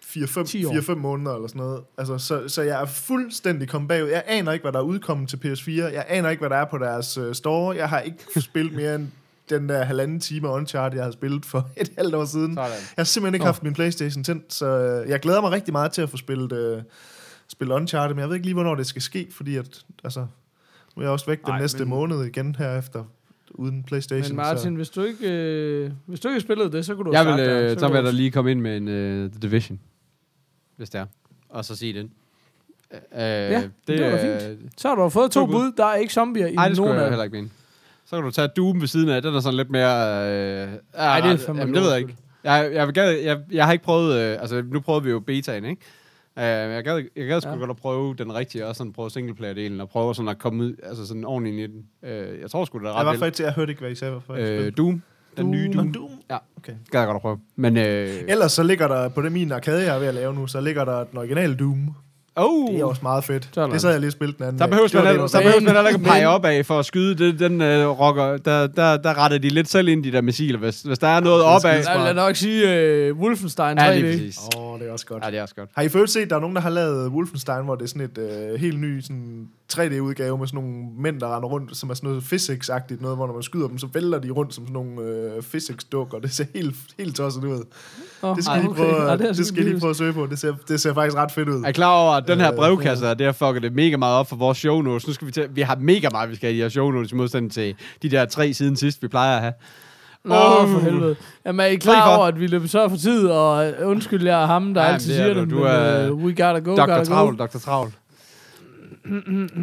4-5 måneder eller sådan noget. Altså, så, så jeg er fuldstændig kommet bagud. Jeg aner ikke, hvad der er udkommet til PS4. Jeg aner ikke, hvad der er på deres uh, store. Jeg har ikke spillet mere end den der halvanden time Uncharted, jeg har spillet for et halvt år siden. Sådan. Jeg har simpelthen ikke Nå. haft min Playstation tændt, så øh, jeg glæder mig rigtig meget til at få spillet, uh, spillet Uncharted, men jeg ved ikke lige, hvornår det skal ske, fordi at, altså, nu er jeg også væk den Ej, næste men- måned igen herefter, uden Playstation. Men Martin, hvis du ikke, øh, hvis du ikke har spillet det, så kunne du Jeg have vil, sagt øh, så kunne vil du- der lige komme ind med en uh, The Division. Hvis det er. Og så sige den. Øh, Ja, det var er- fint. Så har du fået to bud. Der er ikke zombier i Nej, det skulle nogen jeg af heller ikke mene. Så kan du tage Doom ved siden af. Den er sådan lidt mere... Øh, Ej, det er fandme jamen, det ved jeg ikke. Jeg, jeg, gad, jeg, jeg har ikke prøvet... Øh, altså, nu prøvede vi jo betaen, ikke? Uh, jeg gad, jeg gad sgu Ja. godt at prøve den rigtige, og sådan prøve singleplayer-delen, og prøve sådan at komme ud, altså sådan ordentligt ind i den. Uh, jeg tror sgu, det er Jeg var ret faktisk, jeg hørte ikke, hvad I sagde. Hvorfor jeg Øh. Doom. Den nye Doom. Nå, Doom. Ja. Okay. Gad jeg godt at prøve. Men... Øh, Ellers så ligger der, på det min arcade, jeg er ved at lave nu, så ligger der den originale Doom. oh, Det er også meget fedt. Sådan. Det sad jeg lige og spillet den anden Der behøves man, heller- jeg der var- behøves man heller ikke at pege op af for at skyde. Det, den uh, rocker, der, der, der retter de lidt selv ind, de der missiler. Hvis, hvis der er noget opad... skide Jeg vil nok sige uh, Wolfenstein 3D. Ja, lige præcis. Åh, oh, det er også godt. Ja, det er også godt. Har I først set, der er nogen, der har lavet Wolfenstein, hvor det er sådan et øh, helt ny sådan 3D-udgave med sådan nogle mænd, der render rundt, som er sådan noget physics-agtigt noget, hvor når man skyder dem, så vælter de rundt som sådan nogle øh, physics-dukker. Det ser helt, helt tosset ud. Oh, Det skal, I prøve, Ja, det, det skal lige prøve at søge på. Det ser, det ser faktisk ret fedt ud. Er klar over, at den her Øh, brevkasse, der, det har fucket det mega meget op for vores show notes. Nu skal vi til, vi har mega meget, vi skal have i de her show notes, i modsætning til de der tre siden sidst, vi plejer at have. Nå, for helvede. Jamen, er I klar over, at vi løber så for tid, og øh, undskyld, jeg er ham, der Ja, altid det er siger du. det, Du men er uh, we gotta go, Dr. gotta Travl, go. Dr. Travl.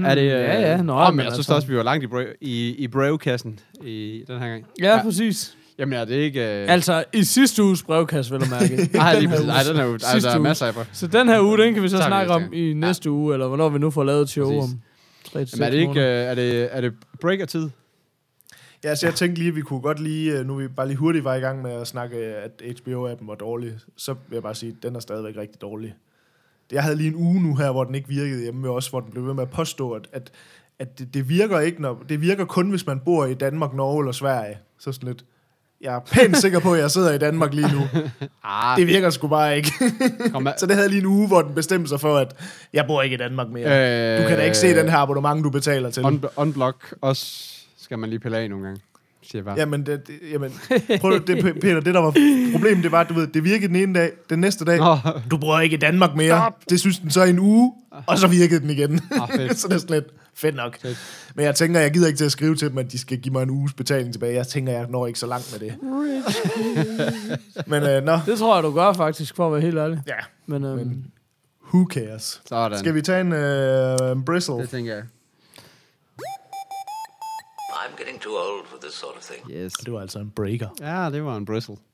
Er det... Øh, Ja, ja, nå, Nå, men men jeg synes altså- også, vi var langt i, brev, i, i brevkassen i den her gang. Ja, præcis. Jamen er det ikke... Øh... Altså, i sidste uges brevkasse, vil jeg mærke. Nej, lige Den her præcis. Nej, den er jo... sidste Altså, der er uge. masser af... Så den her uge, den kan vi så snakke om i næste uge, eller hvornår vi nu får lavet Præcis. om 3 til Jamen er 6 det ikke... Øh, er det, er det breaker-tid? Ja, så jeg tænkte lige, at vi kunne godt lige, øh, nu vi bare lige hurtigt var i gang med at snakke, øh, at HBO-appen var dårlig, så vil jeg bare sige, at den er stadigvæk rigtig dårlig. Jeg havde lige en uge nu her, hvor den ikke virkede hjemme ved os, hvor den blev ved med at påstå, at, at, at det, det, virker ikke, når, det virker kun, hvis man bor i Danmark, Norge eller Sverige. Så sådan lidt, jeg er pænt sikker på, at jeg sidder i Danmark lige nu. Ah, Det virker sgu bare ikke. så det havde lige en uge, hvor den bestemte sig for, at jeg bor ikke i Danmark mere. Øh, Du kan da ikke se den her abonnement, du betaler til. Un- unblock også skal man lige pille af nogle gange, siger jeg bare. Jamen, det, det, jamen prøv, det, Peter, det der var problemet, det var, at du ved, det virkede den ene dag, den næste dag, Nå, du bor ikke i Danmark mere. Det synes den så i en uge, og så virkede den igen. Ah, så det er sådan lidt fedt nok. Fedt. Men jeg tænker, jeg gider ikke til at skrive til dem, at de skal give mig en uges betaling tilbage. Jeg tænker, jeg når ikke så langt med det. Men øh, nå, Det tror jeg, du gør faktisk, for at være helt ærlig. ja, Men, øhm, Men- who cares? sådan. Skal vi tage en øh, bristle? Det tænker jeg. I'm getting too old for this sort of thing. Yes. Det var altså en breaker. Ja, det var en bristle.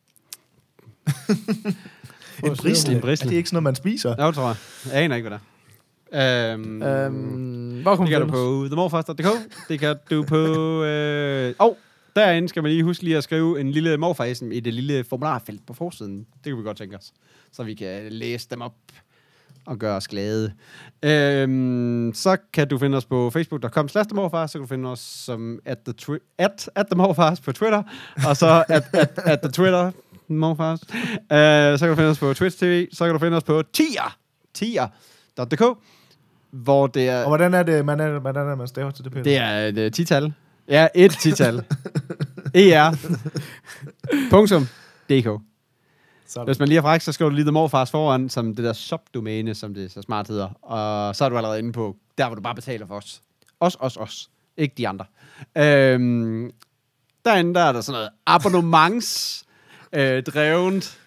En bristle? En bristle. Er det ikke sådan noget, man spiser? Ja, det tror jeg. Jeg aner ikke, hvad det er. Øhm, øhm, hvor det kommer kan du på themorfars.dk. Det kan du på... Øh, og derinde skal man lige huske lige at skrive en lille morfasen i det lille formularfelt på forsiden. Det kan vi godt tænke os. Så vi kan læse dem op og gøre os glade. Øhm, så kan du finde os på facebook.com slash så kan du finde os som at the, twi- at, at the morfars på Twitter, og så at, at, at the Twitter morfars. Øh, så kan du finde os på Twitch TV, så kan du finde os på tier, tier.dk, hvor det er... Og hvordan er det, man, er, hvordan er man staver til det, Peter? Det er et uh, tital. Ja, et tital. er. Punktum. DK. Sådan. Hvis man lige er fræk, så skriver du lige The Morfars foran, som det der subdomæne, som det så smart hedder. Og så er du allerede inde på, der hvor du bare betaler for os. Os, os, os. Ikke de andre. Øhm, derinde der er der sådan noget abonnements øh, drevet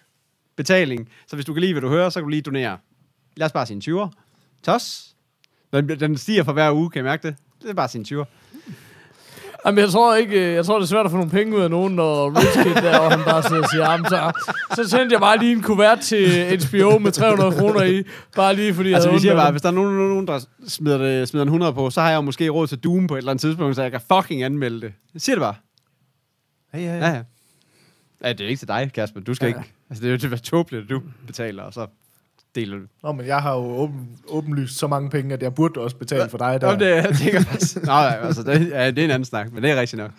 betaling. Så hvis du kan lide, hvad du hører, så kan du lige donere. Lad os bare sige en 20'er. Tos. Den, den stiger for hver uge, kan I mærke det? Det er bare sin 20'er. Jamen, jeg tror ikke, øh, jeg tror, det er svært at få nogle penge ud af nogen, når Rich Kid der, og han bare sidder og siger, jamen, så, så sendte jeg bare lige en kuvert til HBO med 300 kroner i, bare lige fordi jeg Altså, vi siger bare, hvis der er nogen, nogen der smider, det, smider en 100 på, så har jeg jo måske råd til Doom på et eller andet tidspunkt, så jeg kan fucking anmelde det. Jeg siger det bare. Hey, hey. Ja, ja. Ja, det er ikke til dig, Kasper. Du skal Ja. ja. ikke. Altså, det er jo til at være tåbeligt, at du betaler, og så deler du. Nå, men jeg har jo åben, åbenlyst så mange penge, at jeg burde også betale for dig der. Nå, det, jeg tænker faktisk... Nå, altså, det, ja, det er en anden snak, men det er rigtigt nok.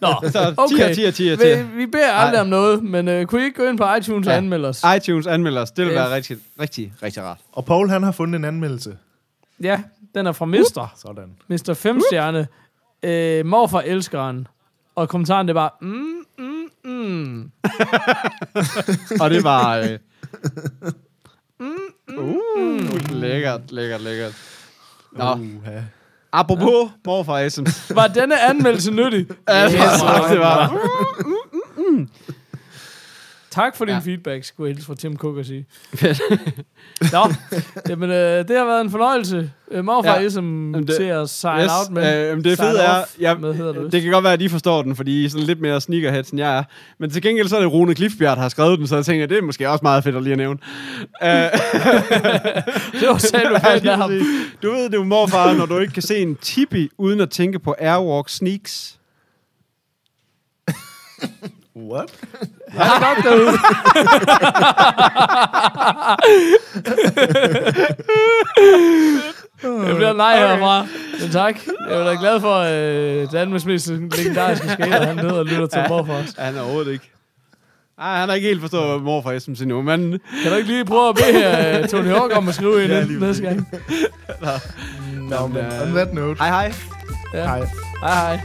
Nå, Så okay. 10 10 10 Vi, 10 vi beder aldrig Nej. om noget, men øh, kunne I ikke gå ind på iTunes og Ja. anmelde os? iTunes anmelder os. Det vil være rigtig, rigtig, rigtig rart. Og Paul, han har fundet en anmeldelse. Ja, den er fra Mister. Sådan. Mr. Femstjerne. Øh, morfar elskeren. Og kommentaren, det var, mm, mm, mm. Og det var... Øh, uh, lækkert, lækkert, lækkert. Nå, Uh-ha. apropos morfar Essence. Var denne anmeldelse nyttig? Ja, det var, det var. Tak for din Ja. feedback, skulle jeg hilse fra Tim Cook og sige. Nå, jamen, øh, det har været en fornøjelse. Øh, morfar Ja. som det- til at sign out med. øh, men det fede er, ja, med, hedder det. det kan godt være, at de forstår den, fordi I er sådan lidt mere sneakerheads, end jeg er. Men til gengæld så er det Rune Klifbjerg, der har skrevet den, så jeg tænker, det er måske også meget fedt at lige at nævne. Øh, Det var selv Ja, ham. du ved det jo, morfar, når du ikke kan se en tipi, uden at tænke på Airwalk Sneaks. What? Ha' det godt derude. Det bliver nej herfra. Men tak. Jeg er da glad for, at øh, Danmarks mest legendariske skater, han hedder og lytter til morfar os. Ja, han er overhovedet ikke. Ej, han har ikke helt forstået, hvad morfar er som endnu, men Kan du ikke lige prøve at bede uh, Tony Hawk om at skrive en Ja, næste gang? Nå, men øh, on that note. hej hej. Ja. Hej. Hej hej.